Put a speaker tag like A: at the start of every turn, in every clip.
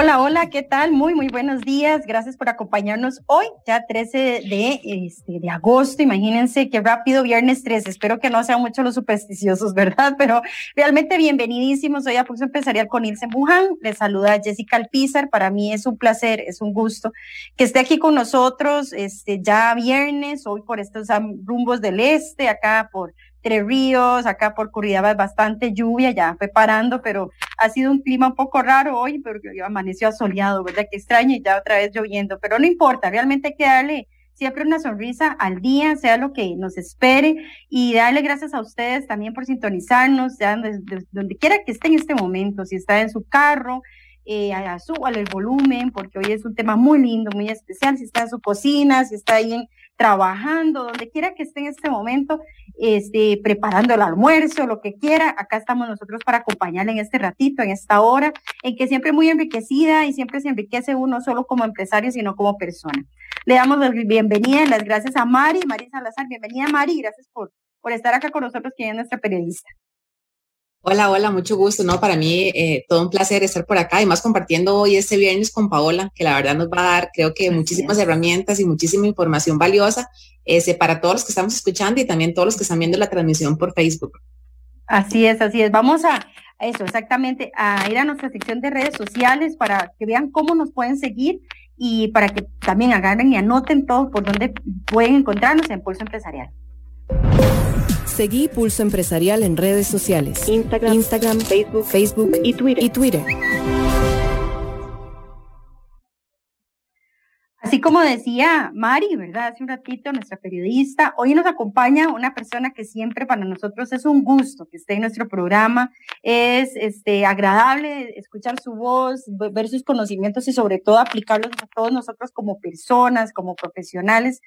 A: Hola, hola, ¿qué tal? Muy, muy buenos días. Gracias por acompañarnos hoy, ya 13 de, este, de agosto. Imagínense qué rápido, viernes 13. Espero que no sean mucho los supersticiosos, ¿verdad? Pero realmente bienvenidísimos hoy a Pulso Empresarial con Ilse Buján. Les saluda Jessica Alpizar. Para mí es un placer, es un gusto que esté aquí con nosotros este, ya viernes, hoy por estos rumbos del este, acá por Tres Ríos, acá por Curridabat bastante lluvia, ya fue parando, pero ha sido un clima un poco raro hoy, porque amaneció asoleado, ¿verdad? Que extraño y ya otra vez lloviendo, pero no importa, realmente hay que darle siempre una sonrisa al día, sea lo que nos espere, y darle gracias a ustedes también por sintonizarnos, ya donde, donde quiera que esté en este momento, si está en su carro, eh, súbale el volumen, porque hoy es un tema muy lindo, muy especial, si está en su cocina, si está ahí trabajando, donde quiera que esté en este momento, este, preparando el almuerzo, lo que quiera, acá estamos nosotros para acompañarle en este ratito, en esta hora, en que siempre muy enriquecida y siempre se enriquece uno solo como empresario, sino como persona. Le damos la bienvenida y las gracias a Mari, Mari Salazar, bienvenida Mari, gracias por, por estar acá con nosotros, que es nuestra periodista.
B: Hola, hola, mucho gusto, ¿no? Para mí eh, todo un placer estar por acá y más compartiendo hoy este viernes con Paola, que la verdad nos va a dar, creo que muchísimas herramientas y muchísima información valiosa ese, para todos los que estamos escuchando y también todos los que están viendo la transmisión por Facebook.
A: Así es, así es. Vamos a eso, exactamente, a ir a nuestra sección de redes sociales para que vean cómo nos pueden seguir y para que también agarren y anoten todo por donde pueden encontrarnos en Pulso Empresarial.
C: Seguí Pulso Empresarial en redes sociales. Instagram, Instagram Facebook, Facebook y Twitter. Y Twitter.
A: Así como decía Mari, ¿verdad? Hace un ratito, nuestra periodista, hoy nos acompaña una persona que siempre para nosotros es un gusto que esté en nuestro programa. Es este, agradable escuchar su voz, ver sus conocimientos y sobre todo aplicarlos a todos nosotros como personas, como profesionales.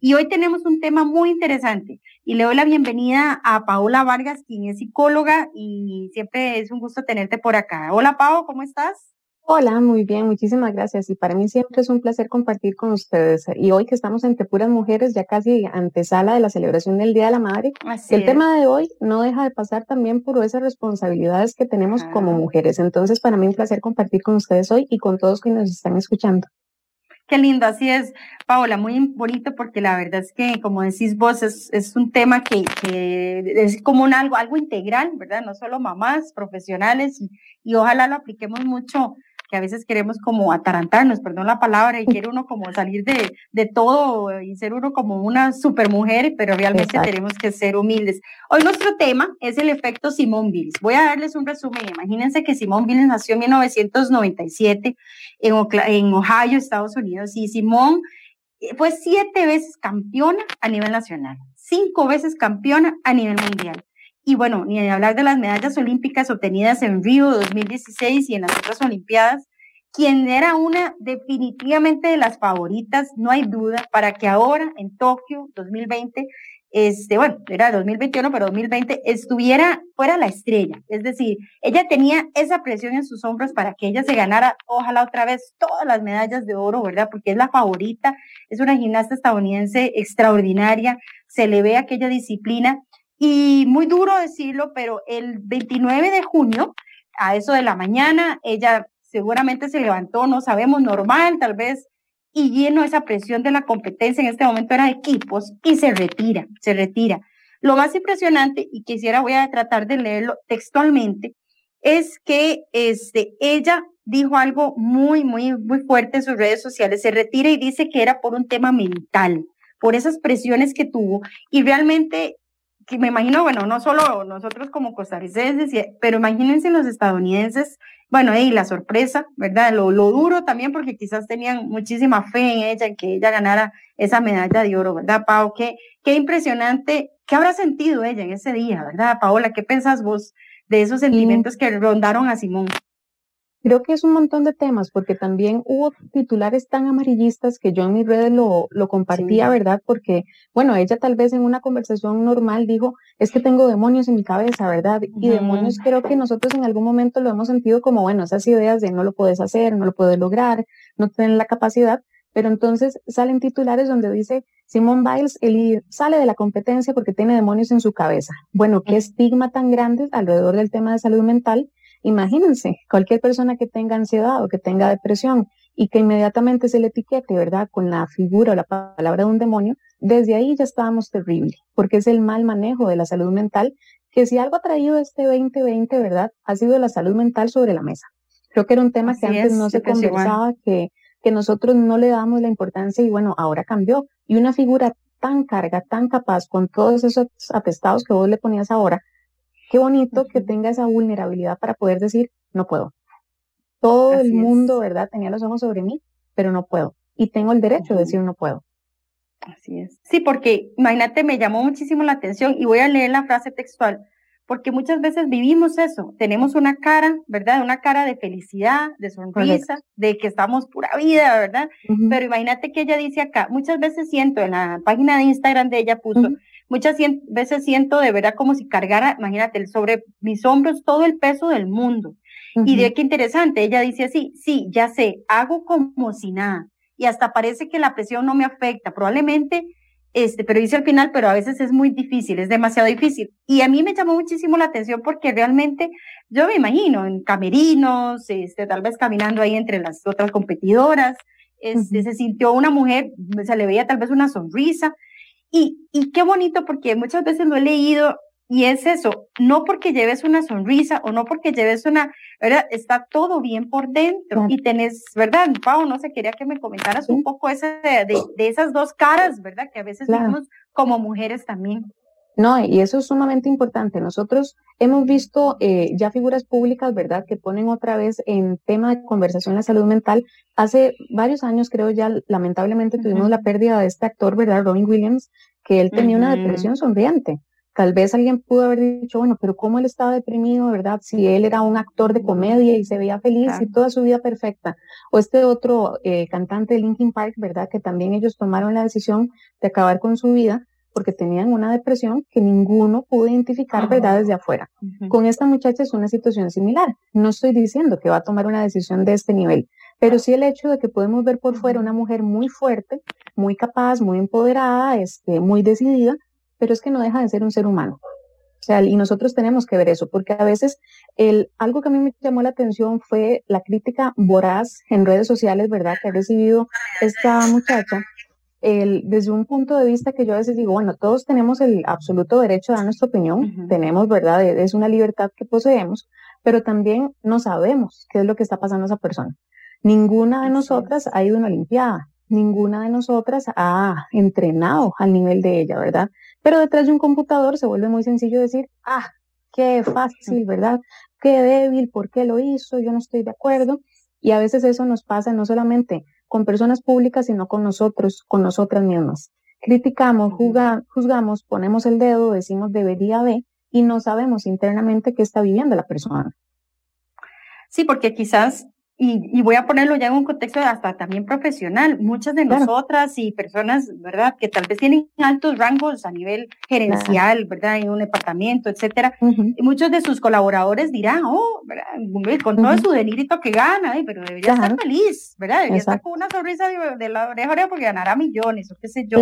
A: Y hoy tenemos un tema muy interesante y le doy la bienvenida a Paola Vargas, quien es psicóloga y siempre es un gusto tenerte por acá. Hola Pao, ¿cómo estás?
D: Hola, muy bien, muchísimas gracias. Y para mí siempre es un placer compartir con ustedes. Y hoy que estamos entre puras mujeres, ya casi antesala de la celebración del Día de la Madre, el tema de hoy no deja de pasar también por esas responsabilidades que tenemos como mujeres. Entonces, para mí un placer compartir con ustedes hoy y con todos que nos están escuchando.
A: Qué lindo, así es, Paola, muy bonito porque la verdad es que, como decís vos, es, es un tema que, que, es como un algo, algo integral, ¿verdad? No solo mamás, profesionales, y, y ojalá lo apliquemos mucho que a veces queremos como atarantarnos, perdón la palabra, y quiere uno como salir de, de todo y ser uno como una supermujer, pero realmente tenemos que ser humildes. Hoy nuestro tema es el efecto Simón Biles. Voy a darles un resumen. Imagínense que Simón Biles nació en 1997 en, en Ohio, Estados Unidos, y Simón eh, fue siete veces campeona a nivel nacional, cinco veces campeona a nivel mundial. Y bueno, ni hablar de las medallas olímpicas obtenidas en Río 2016 y en las otras Olimpiadas, quien era una definitivamente de las favoritas, no hay duda, para que ahora en Tokio 2020, este, bueno, era 2021, pero 2020 estuviera fuera la estrella. Es decir, ella tenía esa presión en sus hombros para que ella se ganara, ojalá otra vez, todas las medallas de oro, ¿verdad? Porque es la favorita, es una gimnasta estadounidense extraordinaria, se le ve aquella disciplina y muy duro decirlo, pero el 29 de junio, a eso de la mañana, ella seguramente se levantó, no sabemos, normal tal vez, y lleno esa presión de la competencia, en este momento era de equipos, y se retira, se retira. Lo más impresionante, y quisiera voy a tratar de leerlo textualmente, es que este, ella dijo algo muy, muy, muy fuerte en sus redes sociales, se retira y dice que era por un tema mental, por esas presiones que tuvo, y realmente que me imagino, bueno, no solo nosotros como costarricenses, pero imagínense los estadounidenses, bueno, y la sorpresa, ¿verdad? Lo, lo duro también, porque quizás tenían muchísima fe en ella, en que ella ganara esa medalla de oro, ¿verdad, Pau? Qué, qué impresionante, ¿qué habrá sentido ella en ese día, ¿verdad, Paola? ¿Qué pensás vos de esos sentimientos que rondaron a Simón?
D: Creo que es un montón de temas, porque también hubo titulares tan amarillistas que yo en mis redes lo, lo compartía, ¿verdad? Porque, bueno, ella tal vez en una conversación normal dijo, es que tengo demonios en mi cabeza, ¿verdad? Y demonios creo que nosotros en algún momento lo hemos sentido como, bueno, esas ideas de no lo puedes hacer, no lo puedes lograr, no tienes la capacidad, pero entonces salen titulares donde dice, Simón Biles él sale de la competencia porque tiene demonios en su cabeza. Bueno, qué estigma tan grande alrededor del tema de salud mental Imagínense, cualquier persona que tenga ansiedad o que tenga depresión y que inmediatamente se le etiquete, ¿verdad? Con la figura o la palabra de un demonio, desde ahí ya estábamos terrible, porque es el mal manejo de la salud mental, que si algo ha traído este 2020, ¿verdad? Ha sido la salud mental sobre la mesa. Creo que era un tema que antes no se conversaba, que, que nosotros no le dábamos la importancia y bueno, ahora cambió. Y una figura tan carga, tan capaz, con todos esos atestados que vos le ponías ahora, Qué bonito que tenga esa vulnerabilidad para poder decir, no puedo. Todo el mundo, ¿verdad? Tenía los ojos sobre mí, pero no puedo. Y tengo el derecho de decir no puedo.
A: Así es. Sí, porque imagínate, me llamó muchísimo la atención y voy a leer la frase textual, porque muchas veces vivimos eso, tenemos una cara, ¿verdad? Una cara de felicidad, de sonrisa, de que estamos pura vida, ¿verdad? Pero imagínate que ella dice acá, muchas veces siento en la página de Instagram de ella puso, Muchas veces siento de verdad como si cargara, imagínate, sobre mis hombros todo el peso del mundo. Y de qué interesante, ella dice así, sí, ya sé, hago como si nada. Y hasta parece que la presión no me afecta. Probablemente, este, pero dice al final, pero a veces es muy difícil, es demasiado difícil. Y a mí me llamó muchísimo la atención porque realmente yo me imagino en camerinos, este, tal vez caminando ahí entre las otras competidoras, este, se sintió una mujer, se le veía tal vez una sonrisa, y, y qué bonito porque muchas veces lo he leído y es eso, no porque lleves una sonrisa o no porque lleves una, ¿verdad? Está todo bien por dentro y tenés, ¿verdad? Pau, no sé, quería que me comentaras un poco ese de, de, esas dos caras, ¿verdad? Que a veces vemos como mujeres también.
D: No, y eso es sumamente importante. Nosotros hemos visto eh, ya figuras públicas, ¿verdad?, que ponen otra vez en tema de conversación la salud mental. Hace varios años, creo ya, lamentablemente tuvimos la pérdida de este actor, ¿verdad?, Robin Williams, que él tenía una depresión sonriente. Tal vez alguien pudo haber dicho, bueno, pero ¿cómo él estaba deprimido, verdad? Si él era un actor de comedia y se veía feliz y toda su vida perfecta. O este otro eh, cantante de Linkin Park, ¿verdad? Que también ellos tomaron la decisión de acabar con su vida porque tenían una depresión que ninguno pudo identificar, ¿verdad?, desde afuera. Con esta muchacha es una situación similar. No estoy diciendo que va a tomar una decisión de este nivel, pero sí el hecho de que podemos ver por fuera una mujer muy fuerte, muy capaz, muy empoderada, este, muy decidida, pero es que no deja de ser un ser humano. O sea, y nosotros tenemos que ver eso, porque a veces el, algo que a mí me llamó la atención fue la crítica voraz en redes sociales, ¿verdad?, que ha recibido esta muchacha, el, desde un punto de vista que yo a veces digo, bueno, todos tenemos el absoluto derecho a dar nuestra opinión, tenemos, ¿verdad? Es una libertad que poseemos, pero también no sabemos qué es lo que está pasando a esa persona. Ninguna de nosotras ha ido a una limpiada, ninguna de nosotras ha entrenado al nivel de ella, ¿verdad? Pero detrás de un computador se vuelve muy sencillo decir, ah, qué fácil, ¿verdad? Qué débil, ¿por qué lo hizo? Yo no estoy de acuerdo. Y a veces eso nos pasa no solamente con personas públicas, sino con nosotros, con nosotras mismas. Criticamos, juzgamos, ponemos el dedo, decimos debería de, y no sabemos internamente qué está viviendo la persona.
A: Sí, porque quizás y, voy a ponerlo ya en un contexto hasta también profesional. Muchas de nosotras y personas, ¿verdad?, que tal vez tienen altos rangos a nivel gerencial, ¿verdad?, en un departamento, etcétera. y muchos de sus colaboradores dirán, oh, ¿verdad? con todo su delirito que gana, pero debería estar feliz, ¿verdad? Debería estar con una sonrisa de, la oreja porque ganará millones o qué sé yo.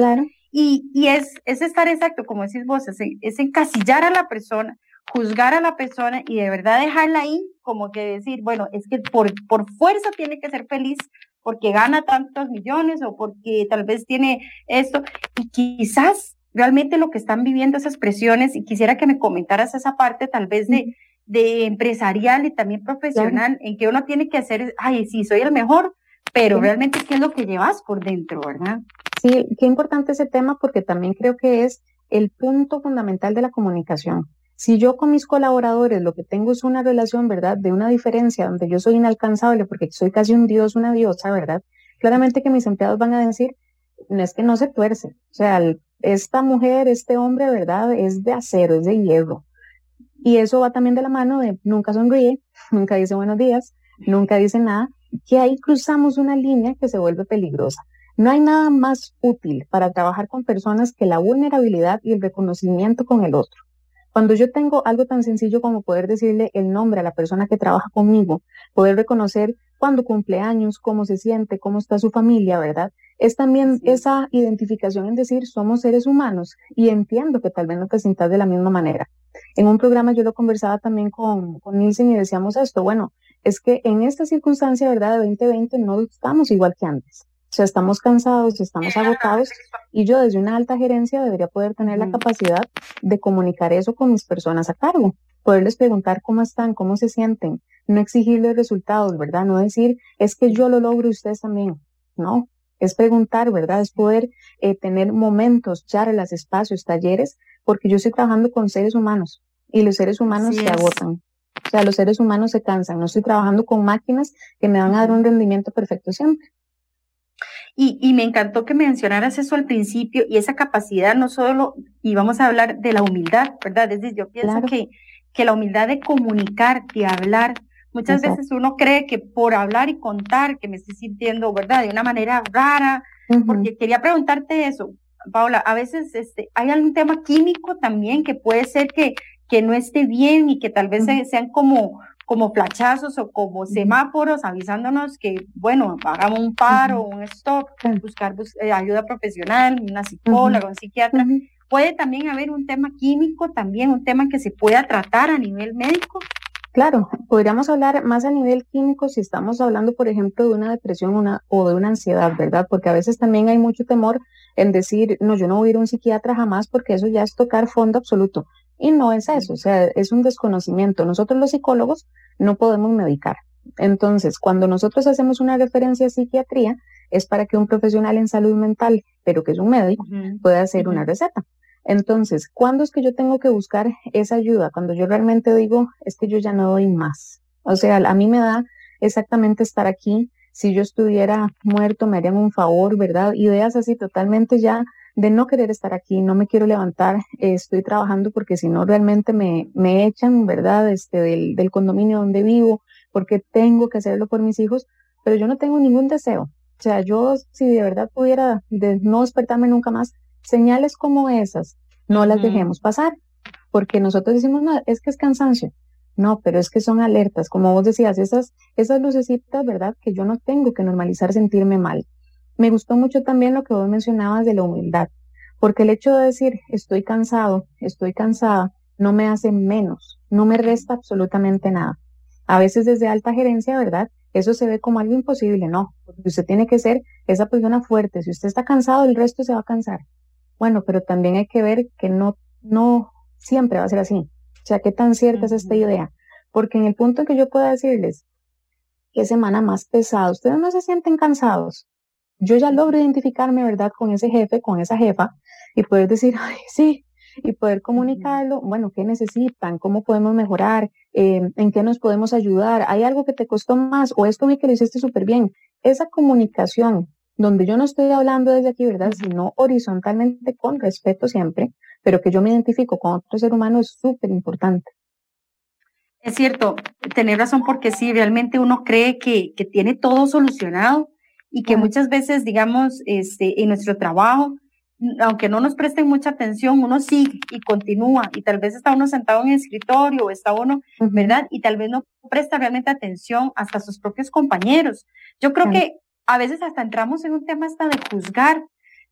A: Y, y es, es estar exacto, como decís vos, es, es encasillar a la persona juzgar a la persona y de verdad dejarla ahí, como que decir, bueno, es que por, por fuerza tiene que ser feliz porque gana tantos millones o porque tal vez tiene esto. Y quizás realmente lo que están viviendo esas presiones, y quisiera que me comentaras esa parte tal vez de, de empresarial y también profesional, en que uno tiene que hacer, ay, sí, soy el mejor, pero realmente qué es lo que llevas por dentro, ¿verdad?
D: Sí, qué importante ese tema porque también creo que es el punto fundamental de la comunicación. Si yo con mis colaboradores lo que tengo es una relación, ¿verdad? De una diferencia donde yo soy inalcanzable porque soy casi un dios, una diosa, ¿verdad? Claramente que mis empleados van a decir, no es que no se tuerce. O sea, esta mujer, este hombre, ¿verdad? Es de acero, es de hierro. Y eso va también de la mano de nunca sonríe, nunca dice buenos días, nunca dicen nada, que ahí cruzamos una línea que se vuelve peligrosa. No hay nada más útil para trabajar con personas que la vulnerabilidad y el reconocimiento con el otro. Cuando yo tengo algo tan sencillo como poder decirle el nombre a la persona que trabaja conmigo, poder reconocer cuándo cumple años, cómo se siente, cómo está su familia, ¿verdad? Es también esa identificación en decir somos seres humanos y entiendo que tal vez no te sientas de la misma manera. En un programa yo lo conversaba también con, con Nielsen y decíamos esto, bueno, es que en esta circunstancia, ¿verdad? De 2020 no estamos igual que antes. O sea, estamos cansados, estamos agotados y yo desde una alta gerencia debería poder tener la capacidad de comunicar eso con mis personas a cargo, poderles preguntar cómo están, cómo se sienten, no exigirles resultados, ¿verdad? No decir, es que yo lo logro y ustedes también. No, es preguntar, ¿verdad? Es poder eh, tener momentos, charlas, espacios, talleres, porque yo estoy trabajando con seres humanos y los seres humanos se agotan. O sea, los seres humanos se cansan. No estoy trabajando con máquinas que me van a dar un rendimiento perfecto siempre.
A: Y, y, me encantó que mencionaras eso al principio y esa capacidad no solo, y vamos a hablar de la humildad, ¿verdad? Es decir, yo pienso que, que la humildad de comunicar, de hablar, muchas veces uno cree que por hablar y contar que me estoy sintiendo, ¿verdad? De una manera rara, porque quería preguntarte eso, Paula, a veces este, hay algún tema químico también que puede ser que, que no esté bien y que tal vez sean como, como flachazos o como semáforos avisándonos que, bueno, hagamos un paro, un stop, buscar eh, ayuda profesional, una psicóloga, un psiquiatra. Puede también haber un tema químico, también un tema que se pueda tratar a nivel médico.
D: Claro, podríamos hablar más a nivel químico si estamos hablando, por ejemplo, de una depresión una, o de una ansiedad, ¿verdad? Porque a veces también hay mucho temor en decir, no, yo no voy a ir a un psiquiatra jamás porque eso ya es tocar fondo absoluto. Y no es eso, o sea, es un desconocimiento. Nosotros los psicólogos no podemos medicar. Entonces, cuando nosotros hacemos una referencia a psiquiatría, es para que un profesional en salud mental, pero que es un médico, pueda hacer una receta. Entonces, ¿cuándo es que yo tengo que buscar esa ayuda? Cuando yo realmente digo, es que yo ya no doy más. O sea, a mí me da exactamente estar aquí. Si yo estuviera muerto, me harían un favor, ¿verdad? Ideas así totalmente ya de no querer estar aquí, no me quiero levantar, estoy trabajando porque si no realmente me, me echan, ¿verdad? Este, del, del condominio donde vivo, porque tengo que hacerlo por mis hijos, pero yo no tengo ningún deseo. O sea, yo si de verdad pudiera de no despertarme nunca más, señales como esas, no las dejemos pasar, porque nosotros decimos, no, es que es cansancio. No, pero es que son alertas, como vos decías, esas, esas lucecitas, ¿verdad? Que yo no tengo que normalizar sentirme mal. Me gustó mucho también lo que vos mencionabas de la humildad, porque el hecho de decir estoy cansado, estoy cansada, no me hace menos, no me resta absolutamente nada. A veces desde alta gerencia, ¿verdad? Eso se ve como algo imposible, no, porque usted tiene que ser esa persona fuerte. Si usted está cansado, el resto se va a cansar. Bueno, pero también hay que ver que no, no siempre va a ser así. O sea, qué tan cierta es esta idea. Porque en el punto en que yo pueda decirles, qué semana más pesada, ustedes no se sienten cansados, yo ya logro identificarme, ¿verdad?, con ese jefe, con esa jefa, y poder decir, ay, sí, y poder comunicarlo, bueno, ¿qué necesitan? ¿Cómo podemos mejorar? Eh, ¿En qué nos podemos ayudar? ¿Hay algo que te costó más? ¿O esto vi que lo hiciste súper bien? Esa comunicación, donde yo no estoy hablando desde aquí, ¿verdad? Sino horizontalmente, con respeto siempre, pero que yo me identifico con otro ser humano es súper importante.
A: Es cierto, tener razón porque sí, realmente uno cree que, que tiene todo solucionado y que muchas veces, digamos, este, en nuestro trabajo, aunque no nos presten mucha atención, uno sigue y continúa y tal vez está uno sentado en el escritorio o está uno, ¿verdad? Y tal vez no presta realmente atención hasta a sus propios compañeros. Yo creo que a veces hasta entramos en un tema hasta de juzgar.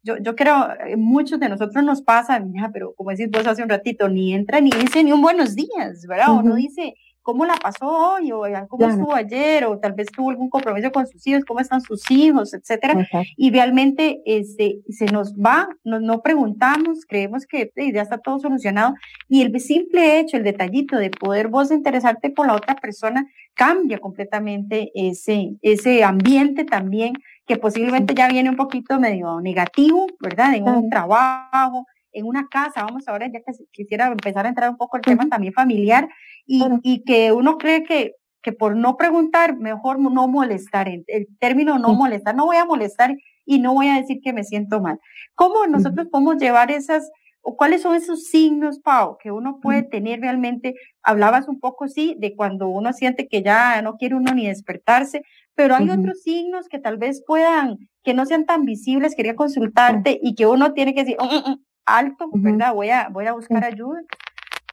A: Yo, yo creo, eh, muchos de nosotros nos pasa, mira, pero como decís vos hace un ratito, ni entra ni dice ni un buenos días, ¿verdad? O no dice, cómo la pasó hoy, o cómo estuvo ayer, o tal vez tuvo algún compromiso con sus hijos, cómo están sus hijos, etcétera. Y realmente este, se nos va, no, no preguntamos, creemos que ya está todo solucionado. Y el simple hecho, el detallito de poder vos interesarte por la otra persona, cambia completamente ese, ese ambiente también, que posiblemente ya viene un poquito medio negativo, ¿verdad? En un trabajo, en una casa, vamos ahora ya que quisiera empezar a entrar un poco el tema también familiar y, y, que uno cree que, que por no preguntar, mejor no molestar, el, término no molestar, no voy a molestar y no voy a decir que me siento mal. ¿Cómo nosotros podemos llevar esas, o cuáles son esos signos, Pau, que uno puede tener realmente. Hablabas un poco, sí, de cuando uno siente que ya no quiere uno ni despertarse, pero hay otros signos que tal vez puedan, que no sean tan visibles, quería consultarte y que uno tiene que decir, mm, mm, mm, alto, ¿verdad? Voy a, voy a buscar ayuda.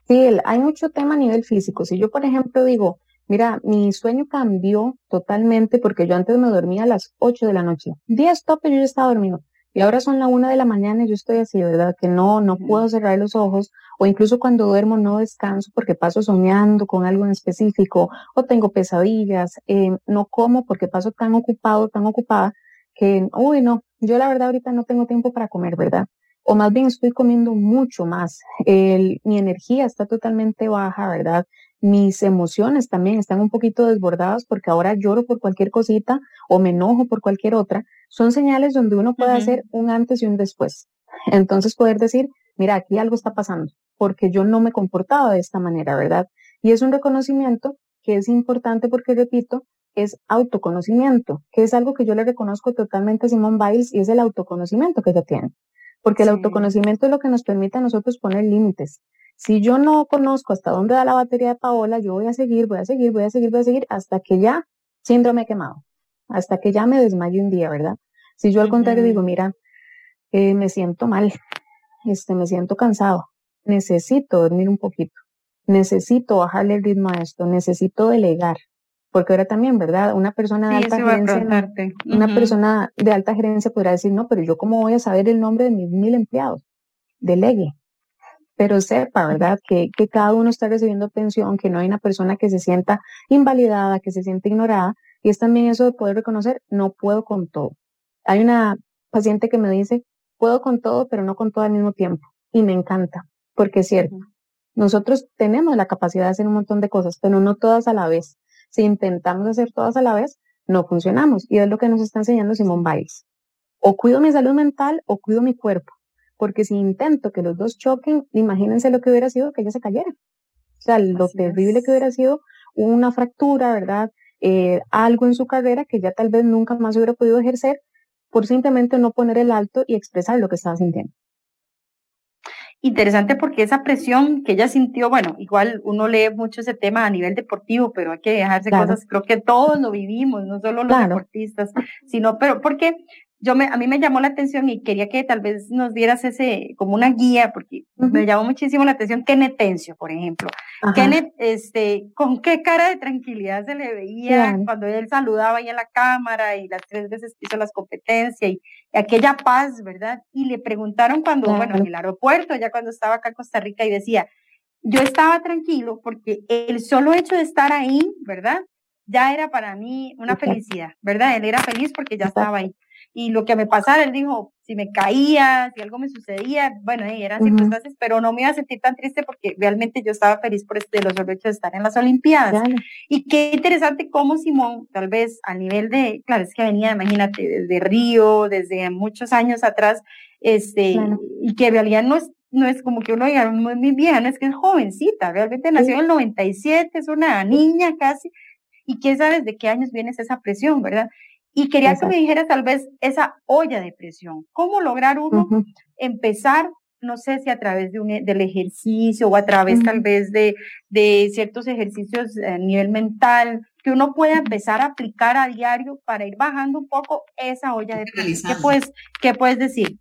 D: Sí, hay mucho tema a nivel físico. Si yo, por ejemplo, digo, mira, mi sueño cambió totalmente porque yo antes me dormía a las 8 de la noche. 10 topes yo ya estaba dormido. Y ahora son la una de la mañana y yo estoy así, ¿verdad? Que no, no puedo cerrar los ojos o incluso cuando duermo no descanso porque paso soñando con algo en específico o tengo pesadillas, eh, no como porque paso tan ocupado, tan ocupada que, uy, no, yo la verdad ahorita no tengo tiempo para comer, ¿verdad? O más bien estoy comiendo mucho más. El, mi energía está totalmente baja, ¿verdad? Mis emociones también están un poquito desbordadas porque ahora lloro por cualquier cosita o me enojo por cualquier otra son señales donde uno puede hacer un antes y un después. Entonces poder decir, mira, aquí algo está pasando, porque yo no me comportaba de esta manera, ¿verdad? Y es un reconocimiento que es importante porque, repito, es autoconocimiento, que es algo que yo le reconozco totalmente a Simón Biles y es el autoconocimiento que ella tiene. Porque el autoconocimiento es lo que nos permite a nosotros poner límites. Si yo no conozco hasta dónde da la batería de Paola, yo voy a seguir, voy a seguir, voy a seguir, voy a seguir hasta que ya síndrome quemado hasta que ya me desmayo un día, ¿verdad? Si yo al contrario digo, mira, eh, me siento mal, este, me siento cansado, necesito dormir un poquito, necesito bajarle el ritmo a esto, necesito delegar, porque ahora también, ¿verdad? Una persona de alta gerencia, una persona de alta gerencia podrá decir, no, pero yo cómo voy a saber el nombre de mis mil empleados, delegue, pero sepa, ¿verdad? Que, que cada uno está recibiendo atención, que no hay una persona que se sienta invalidada, que se sienta ignorada, y es también eso de poder reconocer, no puedo con todo. Hay una paciente que me dice, puedo con todo, pero no con todo al mismo tiempo. Y me encanta, porque es cierto. Nosotros tenemos la capacidad de hacer un montón de cosas, pero no todas a la vez. Si intentamos hacer todas a la vez, no funcionamos. Y es lo que nos está enseñando Simón Biles. O cuido mi salud mental o cuido mi cuerpo. Porque si intento que los dos choquen, imagínense lo que hubiera sido que ella se cayera. O sea, lo terrible que hubiera sido una fractura, ¿verdad? Eh, algo en su carrera que ya tal vez nunca más hubiera podido ejercer por simplemente no poner el alto y expresar lo que estaba sintiendo.
A: Interesante porque esa presión que ella sintió, bueno, igual uno lee mucho ese tema a nivel deportivo, pero hay que dejarse cosas, creo que todos lo vivimos, no solo los deportistas, sino, pero porque yo me, a mí me llamó la atención y quería que tal vez nos dieras ese, como una guía, porque me llamó muchísimo la atención Kenneth Tencio, por ejemplo. Kenneth, este, con qué cara de tranquilidad se le veía cuando él saludaba ahí en la cámara y las tres veces hizo las competencias y, aquella paz, ¿verdad? Y le preguntaron cuando, bueno, en el aeropuerto, ya cuando estaba acá en Costa Rica y decía, yo estaba tranquilo porque el solo hecho de estar ahí, ¿verdad? Ya era para mí una felicidad, ¿verdad? Él era feliz porque ya estaba ahí y lo que me pasara, él dijo, si me caía, si algo me sucedía, bueno, eran circunstancias, pero no me iba a sentir tan triste porque realmente yo estaba feliz por este, los hecho de estar en las Olimpiadas. Y qué interesante cómo Simón, tal vez a nivel de, claro, es que venía, imagínate, desde Río, desde muchos años atrás, este, y que en realidad no es, no es como que uno diga, muy, muy vieja, no es que es jovencita, realmente nació en el 97, es una niña casi, y quién sabe desde qué años viene esa presión, ¿verdad? Y quería que me dijeras tal vez esa olla de presión. ¿Cómo lograr uno empezar, no sé si a través de un, del ejercicio o a través tal vez de, de ciertos ejercicios a nivel mental, que uno pueda empezar a aplicar a diario para ir bajando un poco esa olla de presión? ¿Qué puedes, qué puedes decir?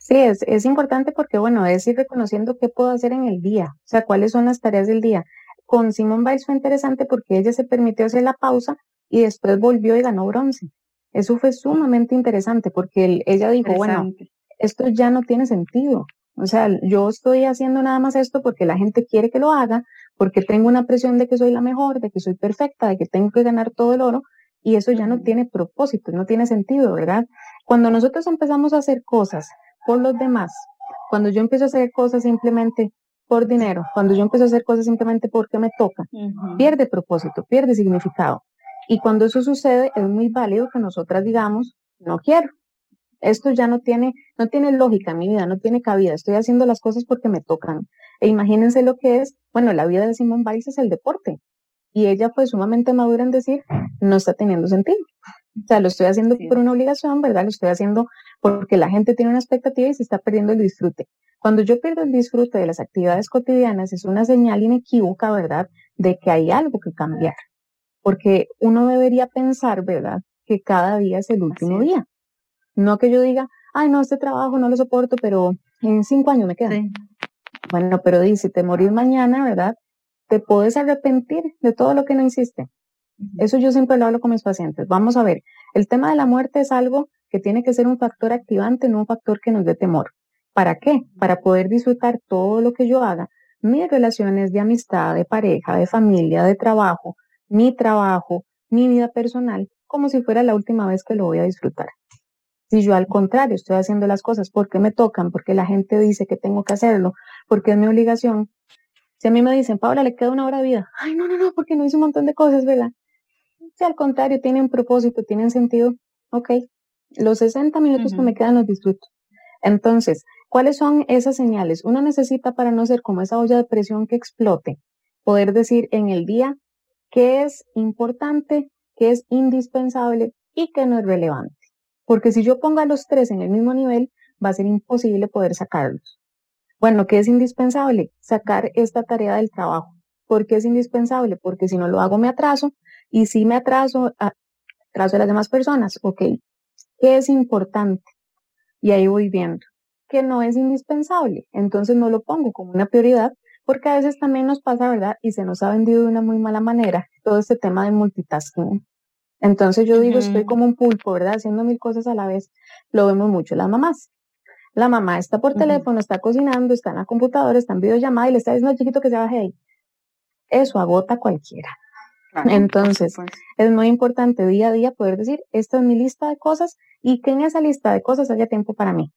D: Sí, es, es importante porque, bueno, es ir reconociendo qué puedo hacer en el día, o sea, cuáles son las tareas del día. Con Simón Biles fue interesante porque ella se permitió hacer la pausa y después volvió y ganó bronce. Eso fue sumamente interesante porque ella dijo, bueno, esto ya no tiene sentido. O sea, yo estoy haciendo nada más esto porque la gente quiere que lo haga, porque tengo una presión de que soy la mejor, de que soy perfecta, de que tengo que ganar todo el oro, y eso ya no tiene propósito, no tiene sentido, ¿verdad? Cuando nosotros empezamos a hacer cosas por los demás, cuando yo empiezo a hacer cosas simplemente por dinero, cuando yo empiezo a hacer cosas simplemente porque me toca, pierde propósito, pierde significado. Y cuando eso sucede, es muy válido que nosotras digamos, no quiero. Esto ya no tiene, no tiene lógica en mi vida, no tiene cabida. Estoy haciendo las cosas porque me tocan. E imagínense lo que es, bueno, la vida de Simón Biles es el deporte. Y ella fue sumamente madura en decir, no está teniendo sentido. O sea, lo estoy haciendo por una obligación, ¿verdad? Lo estoy haciendo porque la gente tiene una expectativa y se está perdiendo el disfrute. Cuando yo pierdo el disfrute de las actividades cotidianas, es una señal inequívoca, ¿verdad?, de que hay algo que cambiar. Porque uno debería pensar, ¿verdad?, que cada día es el último día. No que yo diga, ay, no, este trabajo no lo soporto, pero en cinco años me queda. Bueno, pero dice, si te morís mañana, ¿verdad? Te puedes arrepentir de todo lo que no hiciste. Eso yo siempre lo hablo con mis pacientes. Vamos a ver, el tema de la muerte es algo que tiene que ser un factor activante, no un factor que nos dé temor. ¿Para qué? Para poder disfrutar todo lo que yo haga, mis relaciones de amistad, de pareja, de familia, de trabajo, mi trabajo, mi vida personal, como si fuera la última vez que lo voy a disfrutar. Si yo al contrario estoy haciendo las cosas porque me tocan, porque la gente dice que tengo que hacerlo, porque es mi obligación, si a mí me dicen, Paula, le queda una hora de vida, ay, no, no, no, porque no hice un montón de cosas, ¿verdad? Si al contrario tienen propósito, tienen sentido, ok, los 60 minutos que me quedan los disfruto. Entonces, ¿cuáles son esas señales? Uno necesita para no ser como esa olla de presión que explote, poder decir en el día qué es importante, qué es indispensable y qué no es relevante. Porque si yo pongo a los tres en el mismo nivel, va a ser imposible poder sacarlos. Bueno, ¿qué es indispensable? Sacar esta tarea del trabajo. ¿Por qué es indispensable? Porque si no lo hago me atraso y si me atraso, atraso a las demás personas. Ok, ¿qué es importante? Y ahí voy viendo que no es indispensable. Entonces no lo pongo como una prioridad porque a veces también nos pasa, ¿verdad? Y se nos ha vendido de una muy mala manera todo este tema de multitasking. Entonces yo digo, estoy como un pulpo, ¿verdad? Haciendo mil cosas a la vez. Lo vemos mucho las mamás. La mamá está por teléfono, está cocinando, está en la computadora, está en videollamada y le está diciendo al chiquito que se baje ahí. Eso agota a cualquiera. Entonces, es muy importante día a día poder decir, esta es mi lista de cosas y que en esa lista de cosas haya tiempo para mí.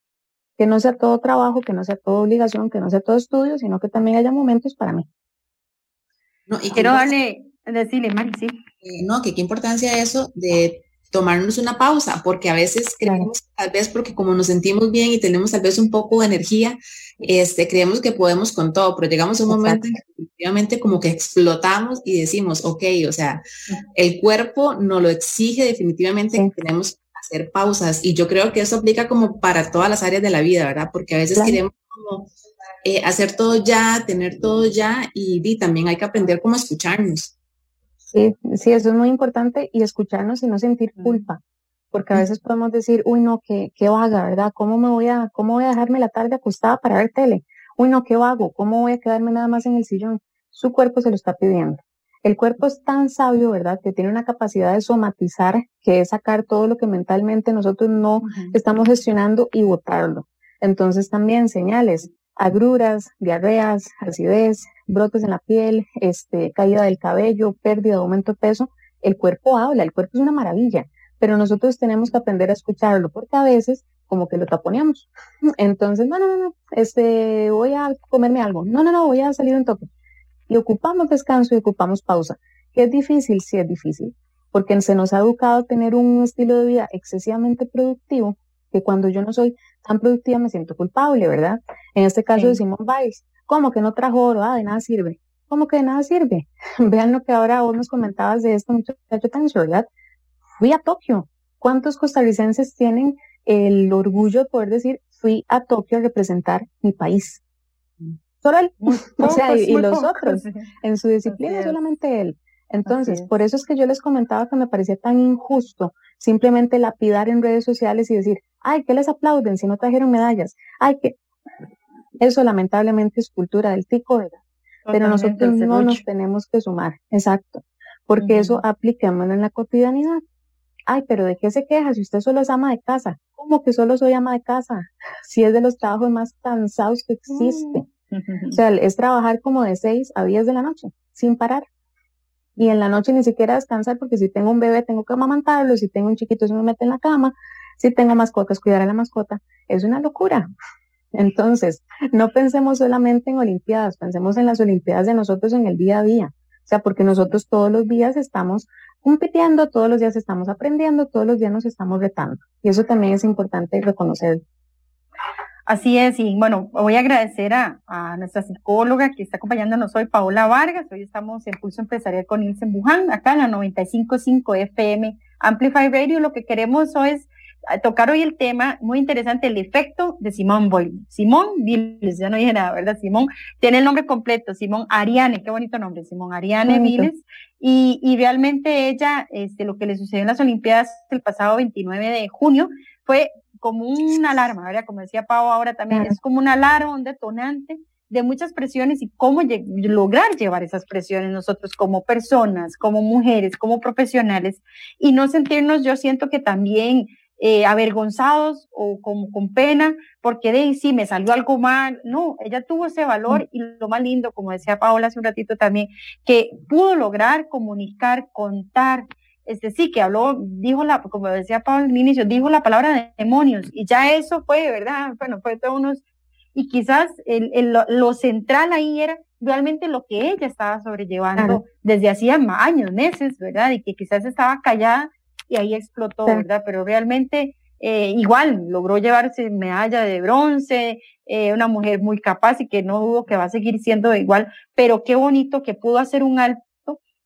D: Que no sea todo trabajo, que no sea todo obligación, que no sea todo estudio, sino que también haya momentos para mí.
A: No, y quiero darle, decirle, Mari, sí.
B: Eh, no, que qué importancia eso de tomarnos una pausa, porque a veces creemos, tal vez porque como nos sentimos bien y tenemos tal vez un poco de energía, este, creemos que podemos con todo, pero llegamos a un momento en que definitivamente como que explotamos y decimos, ok, o sea, el cuerpo nos lo exige definitivamente que tenemos hacer pausas y yo creo que eso aplica como para todas las áreas de la vida, ¿verdad? Porque a veces queremos como eh, hacer todo ya, tener todo ya y, y también hay que aprender cómo escucharnos.
D: Sí, sí, eso es muy importante y escucharnos y no sentir culpa, porque a veces podemos decir, uy, no, qué, qué vaga, ¿verdad? ¿Cómo me voy a, cómo voy a dejarme la tarde acostada para ver tele? Uy, no, qué vago, ¿cómo voy a quedarme nada más en el sillón? Su cuerpo se lo está pidiendo. El cuerpo es tan sabio, ¿verdad? Que tiene una capacidad de somatizar, que es sacar todo lo que mentalmente nosotros no estamos gestionando y botarlo. Entonces también señales, agruras, diarreas, acidez, brotes en la piel, este, caída del cabello, pérdida, aumento de peso, el cuerpo habla, el cuerpo es una maravilla, pero nosotros tenemos que aprender a escucharlo, porque a veces como que lo taponeamos. Entonces, no, no, no, este, voy a comerme algo, no, no, no, voy a salir un toque. Y ocupamos descanso y ocupamos pausa. Que es difícil, sí es difícil, porque se nos ha educado a tener un estilo de vida excesivamente productivo, que cuando yo no soy tan productiva me siento culpable, ¿verdad? En este caso decimos Biles, ¿cómo que no trajo oro? Ah, de nada sirve. ¿Cómo que de nada sirve? Vean lo que ahora vos nos comentabas de esto muchacho tan ¿verdad? Fui a Tokio. ¿Cuántos costarricenses tienen el orgullo de poder decir, fui a Tokio a representar mi país? Solo él. o sea, y, los otros. En su disciplina solamente él. Entonces, por eso es que yo les comentaba que me parecía tan injusto simplemente lapidar en redes sociales y decir, ay, que les aplauden si no trajeron medallas, ay, que eso lamentablemente es cultura del tico, ¿verdad? Pero nosotros no nos tenemos que sumar, exacto, porque eso apliquémoslo en la cotidianidad. Ay, pero ¿de qué se queja si usted solo es ama de casa? ¿Cómo que solo soy ama de casa? Si es de los trabajos más cansados que existe. O sea, es trabajar como de 6 a 10 de la noche, sin parar y en la noche ni siquiera descansar porque si tengo un bebé tengo que amamantarlo, si tengo un chiquito se me mete en la cama, si tengo mascotas, cuidar a la mascota, es una locura. Entonces, no pensemos solamente en Olimpiadas, pensemos en las Olimpiadas de nosotros en el día a día. O sea, porque nosotros todos los días estamos compitiendo, todos los días estamos aprendiendo, todos los días nos estamos retando. Y eso también es importante reconocer.
A: Así es, y bueno, voy a agradecer a, nuestra psicóloga que está acompañándonos hoy, Paola Vargas. Hoy estamos en Pulso Empresarial con Ilse Buján, acá en la 95.5 FM Amplify Radio lo que queremos es tocar hoy el tema muy interesante, el efecto de Simón Boyle. Simón Viles, ya no dije nada, ¿verdad? Simón tiene el nombre completo, Simón Ariane, qué bonito nombre, Simón Ariane Viles. Y, y, realmente ella, este, lo que le sucedió en las Olimpiadas el pasado 29 de junio fue como una alarma, ¿verdad? Como decía Pau ahora también, es como una alarma, un detonante de muchas presiones y cómo lograr llevar esas presiones nosotros como personas, como mujeres, como profesionales y no sentirnos, yo siento que también eh, avergonzados o como con pena, porque de sí me salió algo mal. No, ella tuvo ese valor y lo más lindo, como decía Paola hace un ratito también, que pudo lograr comunicar, contar. Este sí, que habló, dijo la, como decía Paola al inicio, dijo la palabra de demonios y ya eso fue, ¿verdad? Bueno, fue todo unos, y quizás el, el, lo central ahí era realmente lo que ella estaba sobrellevando desde hacía años, meses, ¿verdad? Y que quizás estaba callada y ahí explotó, ¿verdad? Pero realmente eh, igual logró llevarse medalla de bronce, eh, una mujer muy capaz y que no dudo que va a seguir siendo igual, pero qué bonito que pudo hacer un alto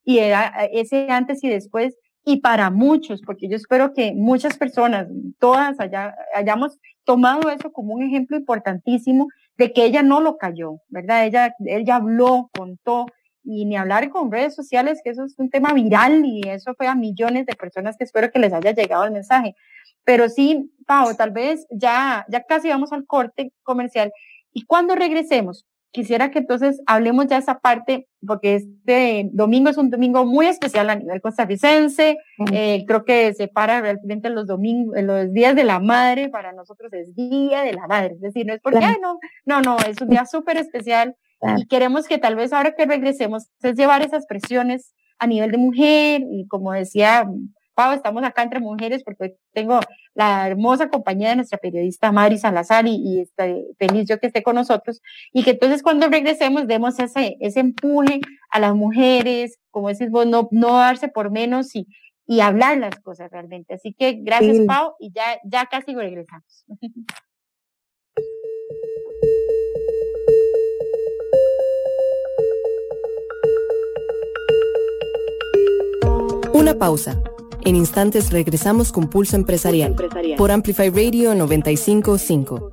A: y era ese antes y después y para muchos, porque yo espero que muchas personas, todas allá, hayamos tomado eso como un ejemplo importantísimo de que ella no lo cayó, ¿verdad? Ella, ella habló, contó, y ni hablar con redes sociales, que eso es un tema viral y eso fue a millones de personas que espero que les haya llegado el mensaje. Pero sí, Pau, tal vez ya, ya casi vamos al corte comercial y cuando regresemos, quisiera que entonces hablemos ya esa parte, porque este domingo es un domingo muy especial a nivel costarricense, eh, creo que se para realmente los domingos, los días de la madre, para nosotros es Día de la Madre, es decir, no es porque, no, no, no, es un día súper especial y queremos que tal vez ahora que regresemos es llevar esas presiones a nivel de mujer y como decía Pau, estamos acá entre mujeres porque tengo la hermosa compañía de nuestra periodista Mari Salazar y, y feliz yo que esté con nosotros y que entonces cuando regresemos demos ese, ese empuje a las mujeres, como decís vos, no, no darse por menos y, y hablar las cosas realmente. Así que gracias Pau y ya, ya casi regresamos.
C: Una pausa. En instantes regresamos con Pulso Empresarial, por Amplify Radio 955.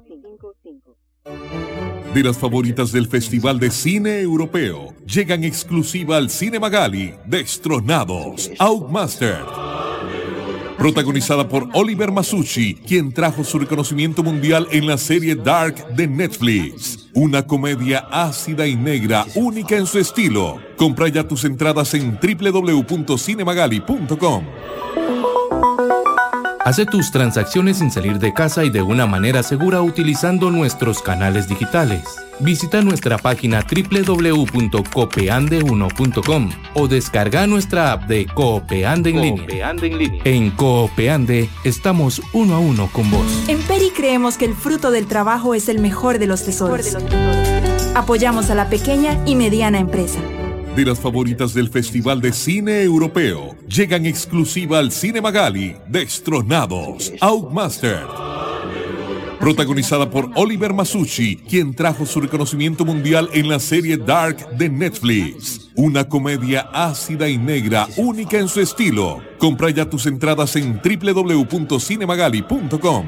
E: De las favoritas del Festival de Cine Europeo, llegan exclusiva al Cine Magali, Destronados, Outmaster protagonizada por Oliver Masucci, quien trajo su reconocimiento mundial en la serie Dark de Netflix. Una comedia ácida y negra, única en su estilo. Compra ya tus entradas en www.cinemagali.com.
F: Hace tus transacciones sin salir de casa y de una manera segura utilizando nuestros canales digitales. Visita nuestra página www.copeande1.com o descarga nuestra app de Coopeande en, línea. en Coopeande estamos uno a uno con vos.
G: En Peri creemos que el fruto del trabajo es el mejor de los tesoros. Apoyamos a la pequeña y mediana empresa
E: de las favoritas del Festival de Cine Europeo, llegan exclusiva al Cine Magali, Destronados, Outmaster. Protagonizada por Oliver Masucci, quien trajo su reconocimiento mundial en la serie Dark de Netflix. Una comedia ácida y negra, única en su estilo Compra ya tus entradas en www.cinemagali.com.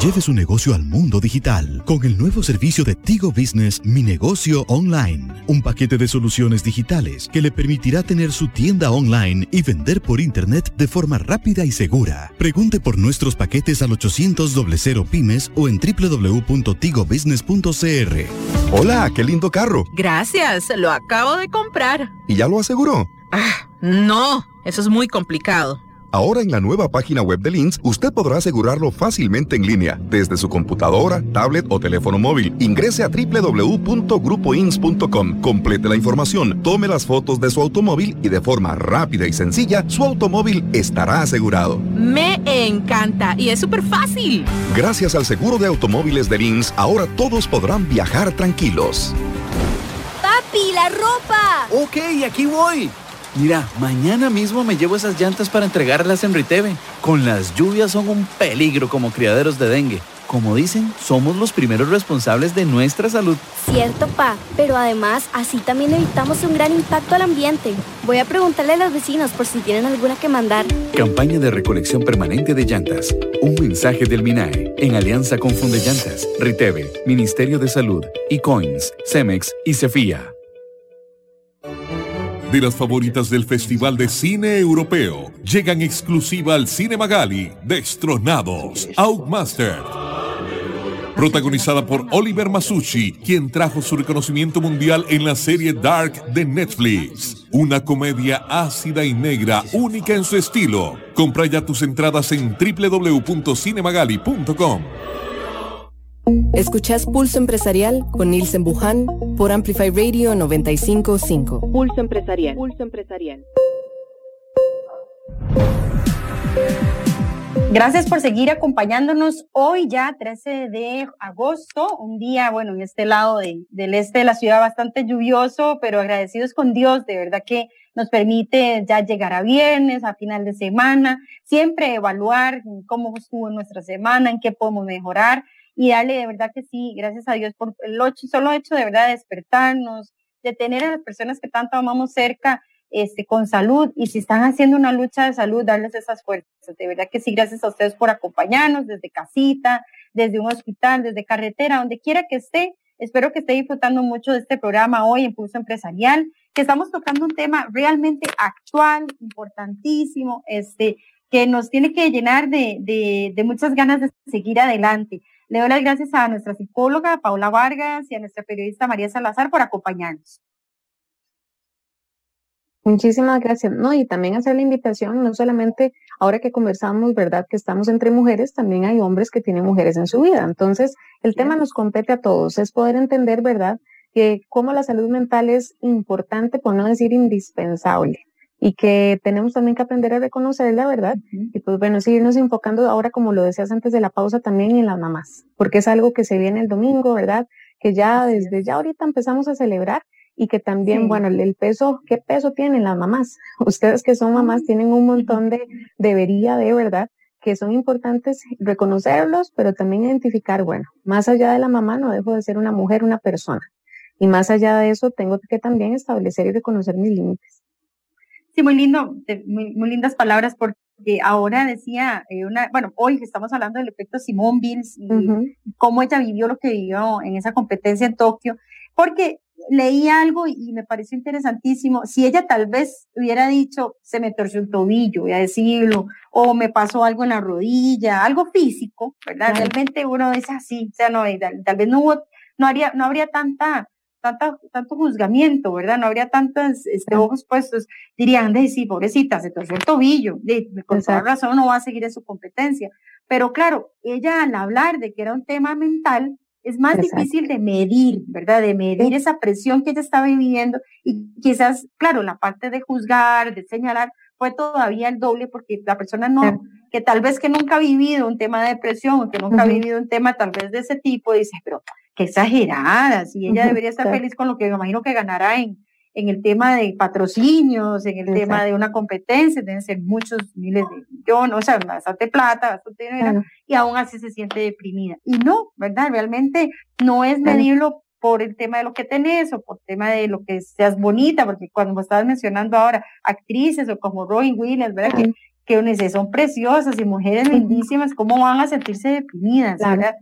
H: Lleve su negocio al mundo digital con el nuevo servicio de Tigo Business Mi Negocio Online. Un paquete de soluciones digitales que le permitirá tener su tienda online y vender por internet de forma rápida y segura. Pregunte por nuestros paquetes al 800 00 pymes o en www.tigobusiness.cr.
I: Hola, qué lindo carro.
J: Gracias, lo acabo de comprar.
I: ¿Y ya lo aseguró?
J: Ah, no. Eso es muy complicado.
I: Ahora en la nueva página web de Lins, usted podrá asegurarlo fácilmente en línea, desde su computadora, tablet o teléfono móvil. Ingrese a www.grupoins.com, complete la información, tome las fotos de su automóvil y de forma rápida y sencilla, su automóvil estará asegurado.
J: Me encanta y es súper fácil.
I: Gracias al seguro de automóviles de Lins, ahora todos podrán viajar tranquilos.
K: ¡Papi, la ropa!
L: Ok, aquí voy. Mira, mañana mismo me llevo esas llantas para entregarlas en Riteve. Con las lluvias son un peligro como criaderos de dengue. como dicen, somos los primeros responsables de nuestra salud.
K: Cierto, pa, pero además así también evitamos un gran impacto al ambiente. Voy a preguntarle a los vecinos por si tienen alguna que mandar.
F: Campaña de recolección permanente de llantas. Un mensaje del MINAE, en alianza con Funde Llantas, Riteve, Ministerio de Salud, Coins, Cemex y Cefía
E: de las favoritas del Festival de Cine Europeo. Llegan exclusiva al Cine Magali, Destronados, Outmaster. Protagonizada por Oliver Masucci, quien trajo su reconocimiento mundial en la serie Dark de Netflix. Una comedia ácida y negra, única en su estilo. Compra ya tus entradas en www.cinemagali.com.
C: Escuchas Pulso Empresarial con Nielsen Buján por Amplify Radio 955.
M: Pulso Empresarial. Pulso Empresarial.
A: Gracias por seguir acompañándonos hoy ya 13 de agosto, un día, bueno, en este lado del este de la ciudad bastante lluvioso, pero agradecidos con Dios, de verdad que nos permite ya llegar a viernes, a final de semana, siempre evaluar cómo estuvo nuestra semana, en qué podemos mejorar y darle de verdad que sí, gracias a Dios por el solo hecho de verdad de despertarnos, de tener a las personas que tanto amamos cerca, este, con salud y si están haciendo una lucha de salud, darles esas fuerzas. De verdad que sí, gracias a ustedes por acompañarnos desde casita, desde un hospital, desde carretera, donde quiera que esté. Espero que esté disfrutando mucho de este programa hoy en Pulso Empresarial, que estamos tocando un tema realmente actual, importantísimo, este, que nos tiene que llenar de, de muchas ganas de seguir adelante. Le doy las gracias a nuestra psicóloga Paula Vargas y a nuestra periodista María Salazar por acompañarnos.
D: Muchísimas gracias. No, y también hacer la invitación, no solamente ahora que conversamos, ¿verdad? Que estamos entre mujeres, también hay hombres que tienen mujeres en su vida. Entonces, el tema nos compete a todos, es poder entender, ¿verdad? Que cómo la salud mental es importante, por no decir indispensable y que tenemos también que aprender a reconocerla, ¿verdad? Y pues bueno, seguirnos enfocando ahora, como lo decías antes de la pausa, también en las mamás, porque es algo que se viene el domingo, ¿verdad? Que ya desde ya ahorita empezamos a celebrar y que también, bueno, el, peso, ¿qué peso tienen las mamás? Ustedes que son mamás tienen un montón de debería de, ¿verdad? que son importantes reconocerlos, pero también identificar, bueno, más allá de la mamá no dejo de ser una mujer, una persona. Y más allá de eso, tengo que también establecer y reconocer mis límites.
A: Sí, muy lindo, muy, lindas palabras porque ahora decía, eh, una, bueno, hoy estamos hablando del efecto Simone Bills y cómo ella vivió lo que vivió en esa competencia en Tokio, porque leí algo y me pareció interesantísimo. Si ella tal vez hubiera dicho, se me torció un tobillo, voy a decirlo, o me pasó algo en la rodilla, algo físico, ¿verdad? Realmente uno dice así, o sea, no, tal, vez no hubo, no haría, no habría tanta tanta, tanto juzgamiento, ¿verdad? No habría tantos este, ojos puestos. Dirían, de sí, pobrecita, se torció el tobillo, de, con toda razón no va a seguir en su competencia. Pero claro, ella al hablar de que era un tema mental, es más difícil de medir, ¿verdad? De medir esa presión que ella estaba viviendo y quizás, claro, la parte de juzgar, de señalar, fue todavía el doble porque la persona no, que tal vez que nunca ha vivido un tema de depresión, que nunca ha vivido un tema tal vez de ese tipo, dice, pero qué exagerada, si ella debería estar feliz con lo que me imagino que ganará en, en el tema de patrocinios, en el tema de una competencia, deben ser muchos miles de millones, o sea, bastante plata, bastante dinero, y aún así se siente deprimida. Y no, ¿verdad? Realmente no es medirlo por el tema de lo que tenés o por el tema de lo que seas bonita, porque cuando estabas mencionando ahora actrices o como Robin Williams, ¿verdad? Que, que son preciosas y mujeres lindísimas, ¿cómo van a sentirse deprimidas, ¿verdad?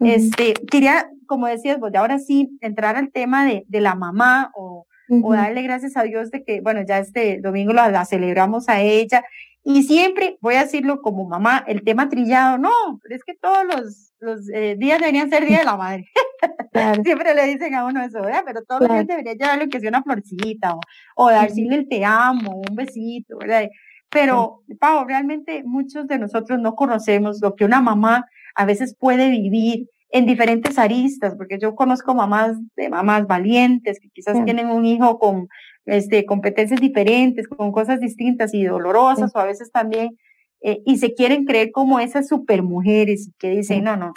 A: Este, quería, como decías, pues ahora sí, entrar al tema de, de la mamá o, o, darle gracias a Dios de que, bueno, ya este domingo la, celebramos a ella. Y siempre, voy a decirlo como mamá, el tema trillado, no, pero es que todos los, los eh, días deberían ser Día de la Madre. siempre le dicen a uno eso, ¿verdad? Pero todos los días debería llevarle que sea una florcita o, o decirle el te amo, un besito, ¿verdad? Pero, Pau, realmente muchos de nosotros no conocemos lo que una mamá a veces puede vivir en diferentes aristas, porque yo conozco mamás de mamás valientes que quizás tienen un hijo con este, competencias diferentes, con cosas distintas y dolorosas, o a veces también, eh, y se quieren creer como esas supermujeres que dicen, no, no,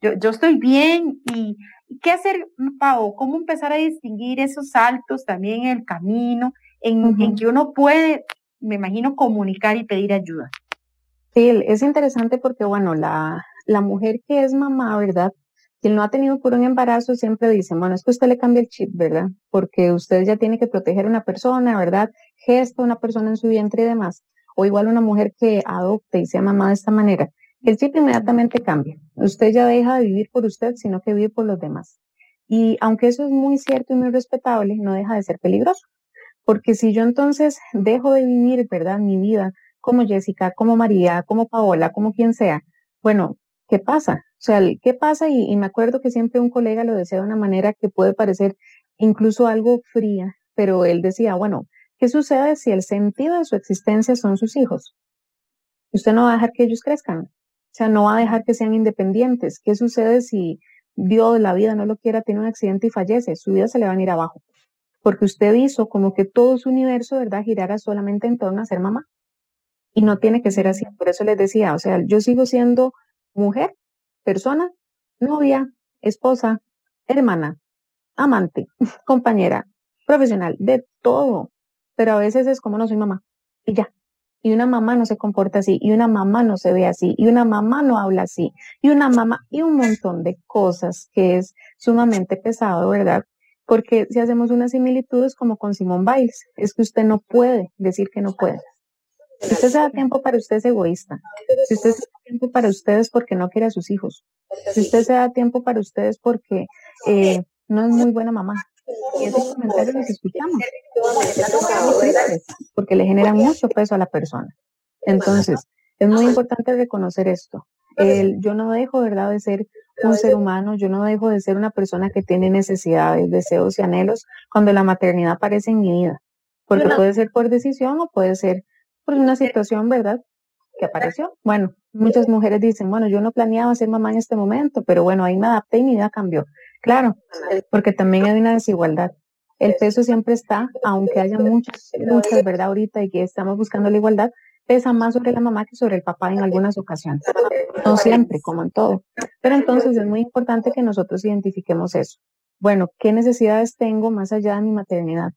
A: yo, yo estoy bien y ¿qué hacer, Pau? ¿Cómo empezar a distinguir esos saltos también en el camino en, en que uno puede, me imagino, comunicar y pedir ayuda?
D: Sí, es interesante porque, bueno, la, la mujer que es mamá, ¿verdad? Quien no ha tenido por un embarazo siempre dice, bueno, es que usted le cambia el chip, ¿verdad? Porque usted ya tiene que proteger a una persona, ¿verdad? Gesta a una persona en su vientre y demás. O igual una mujer que adopte y sea mamá de esta manera. El chip inmediatamente cambia. Usted ya deja de vivir por usted, sino que vive por los demás. Y aunque eso es muy cierto y muy respetable, no deja de ser peligroso. Porque si yo entonces dejo de vivir, ¿verdad? Mi vida como Jessica, como María, como Paola, como quien sea, bueno, ¿qué pasa? O sea, ¿qué pasa? Y, me acuerdo que siempre un colega lo decía de una manera que puede parecer incluso algo fría, pero él decía, bueno, ¿qué sucede si el sentido de su existencia son sus hijos? Usted no va a dejar que ellos crezcan, o sea, no va a dejar que sean independientes. ¿Qué sucede si Dios, la vida no lo quiera, tiene un accidente y fallece? Su vida se le va a ir abajo. Porque usted hizo como que todo su universo, ¿verdad?, girara solamente en torno a ser mamá. Y no tiene que ser así. Por eso les decía, o sea, yo sigo siendo mujer, persona, novia, esposa, hermana, amante, compañera, profesional, de todo. Pero a veces es como no soy mamá. Y ya. Y una mamá no se comporta así, y una mamá no se ve así, y una mamá no habla así, y una mamá, y un montón de cosas que es sumamente pesado, ¿verdad? Porque si hacemos unas similitudes como con Simón Biles, es que usted no puede decir que no puede. Si usted se da tiempo para usted es egoísta. Si usted se da tiempo para ustedes porque no quiere a sus hijos. Si usted se da tiempo para ustedes porque eh, no es muy buena mamá. Y esos comentarios los escuchamos. Porque le genera mucho peso a la persona. Entonces, es muy importante reconocer esto. El, yo no dejo, ¿verdad?, de ser un ser humano, yo no dejo de ser una persona que tiene necesidades, deseos y anhelos cuando la maternidad aparece en mi vida. Porque puede ser por decisión o puede ser por una situación, ¿verdad? Que apareció. Bueno, muchas mujeres dicen, bueno, yo no planeaba ser mamá en este momento, pero bueno, ahí me adapté y mi vida cambió. Claro, porque también hay una desigualdad. El peso siempre está, aunque haya muchas, muchas, ¿verdad? Ahorita y que estamos buscando la igualdad, pesa más sobre la mamá que sobre el papá en algunas ocasiones. No siempre, como en todo. Pero entonces es muy importante que nosotros identifiquemos eso. Bueno, ¿qué necesidades tengo más allá de mi maternidad?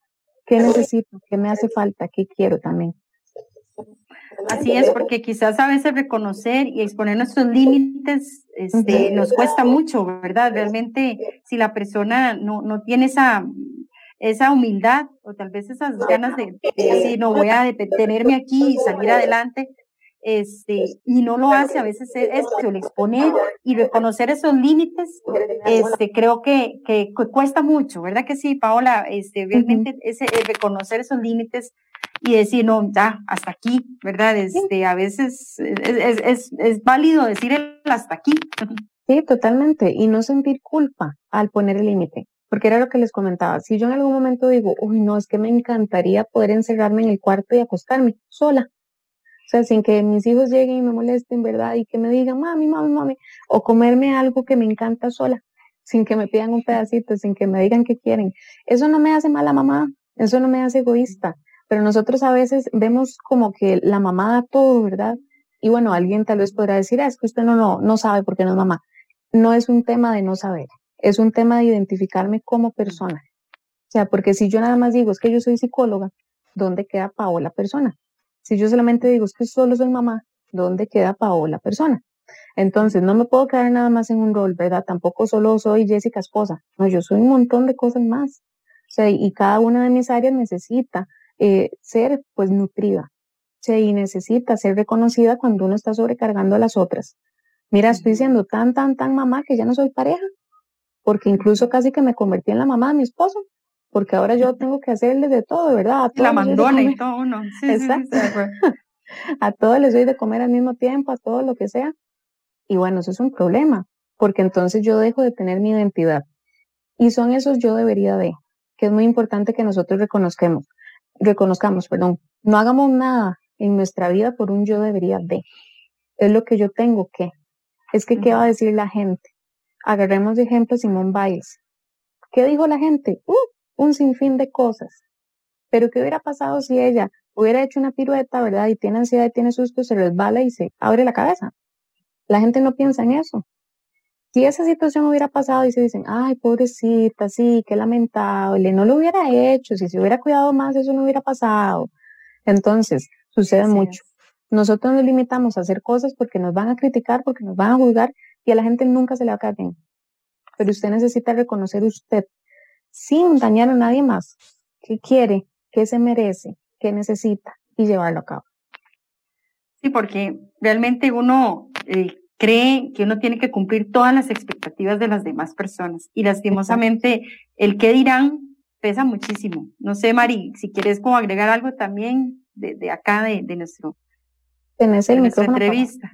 D: ¿Qué necesito? ¿Qué me hace falta? ¿Qué quiero también?
A: Así es, porque quizás a veces reconocer y exponer nuestros límites este, nos cuesta mucho, ¿verdad? Realmente, si la persona no, no tiene esa, esa humildad o tal vez esas ganas de, decir, no voy a detenerme aquí y salir adelante, este, y no lo hace, a veces es esto, el exponer y reconocer esos límites, este, creo que, que, cuesta mucho, ¿verdad que sí, Paola? Este, realmente ese, reconocer esos límites y decir, no, ya, hasta aquí, ¿verdad? Este, a veces es, es, es, válido decir el hasta aquí.
D: Sí, totalmente. Y no sentir culpa al poner el límite. Porque era lo que les comentaba. Si yo en algún momento digo, uy, no, es que me encantaría poder encerrarme en el cuarto y acostarme sola. O sea, sin que mis hijos lleguen y me molesten, ¿verdad? Y que me digan, mami, mami, mami. O comerme algo que me encanta sola, sin que me pidan un pedacito, sin que me digan que quieren. Eso no me hace mala mamá. Eso no me hace egoísta pero nosotros a veces vemos como que la mamá da todo, ¿verdad? Y bueno, alguien tal vez podrá decir, ah, es que usted no, no, no sabe por qué no es mamá. No es un tema de no saber, es un tema de identificarme como persona. O sea, porque si yo nada más digo, es que yo soy psicóloga, ¿dónde queda Paola persona? Si yo solamente digo, es que solo soy mamá, ¿dónde queda Paola persona? Entonces, no me puedo quedar nada más en un rol, ¿verdad? Tampoco solo soy Jessica esposa. No, yo soy un montón de cosas más. O sea, y cada una de mis áreas necesita eh, ser pues nutrida. ¿sí? Y necesita ser reconocida cuando uno está sobrecargando a las otras. Mira, estoy siendo tan, tan, tan mamá que ya no soy pareja, porque incluso casi que me convertí en la mamá de mi esposo, porque ahora yo tengo que hacerle de todo, ¿verdad?
A: la mandona y todo uno. Sí,
D: Exacto. a todos les doy de comer al mismo tiempo, a todo lo que sea. Y bueno, eso es un problema, porque entonces yo dejo de tener mi identidad. Y son esos yo debería de, que es muy importante que nosotros reconozcamos reconozcamos, perdón, no hagamos nada en nuestra vida por un yo debería de. Es lo que yo tengo que. Es que, ¿qué va a decir la gente? Agarremos de ejemplo Simón Biles. ¿Qué dijo la gente? Uh, un sinfín de cosas. Pero ¿qué hubiera pasado si ella hubiera hecho una pirueta, verdad? Y tiene ansiedad y tiene susto, se resbala y se abre la cabeza. La gente no piensa en eso. Si esa situación hubiera pasado y se dicen, ay, pobrecita, sí, qué lamentable, no lo hubiera hecho, si se hubiera cuidado más, eso no hubiera pasado. Entonces, sucede mucho. Nosotros nos limitamos a hacer cosas porque nos van a criticar, porque nos van a juzgar y a la gente nunca se le va a caer bien. Pero usted necesita reconocer usted, sin dañar a nadie más, qué quiere, qué se merece, qué necesita y llevarlo a cabo.
A: Sí, porque realmente uno eh, cree que uno tiene que cumplir todas las expectativas de las demás personas y lastimosamente el qué dirán pesa muchísimo. No sé, Mari, si quieres como agregar algo también de, acá de, de nuestro
D: Tenés el nuestra
A: entrevista.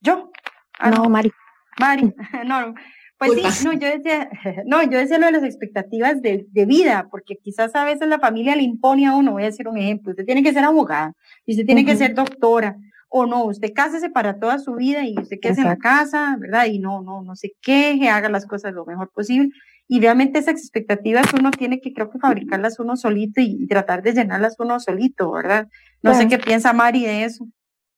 A: ¿Yo?
D: Ah, no, Mari.
A: Mari, no, pues sí, no, yo decía, no, yo decía lo de las expectativas de, de, vida, porque quizás a veces la familia le impone a uno, voy a decir un ejemplo, usted tiene que ser abogada, y usted tiene que ser doctora, o no, usted cásese para toda su vida y usted quede en la casa, ¿verdad? Y no, no, no se queje, haga las cosas lo mejor posible. Y realmente esas expectativas uno tiene que, creo que fabricarlas uno solito y, tratar de llenarlas uno solito, ¿verdad? No sé qué piensa Mari de eso.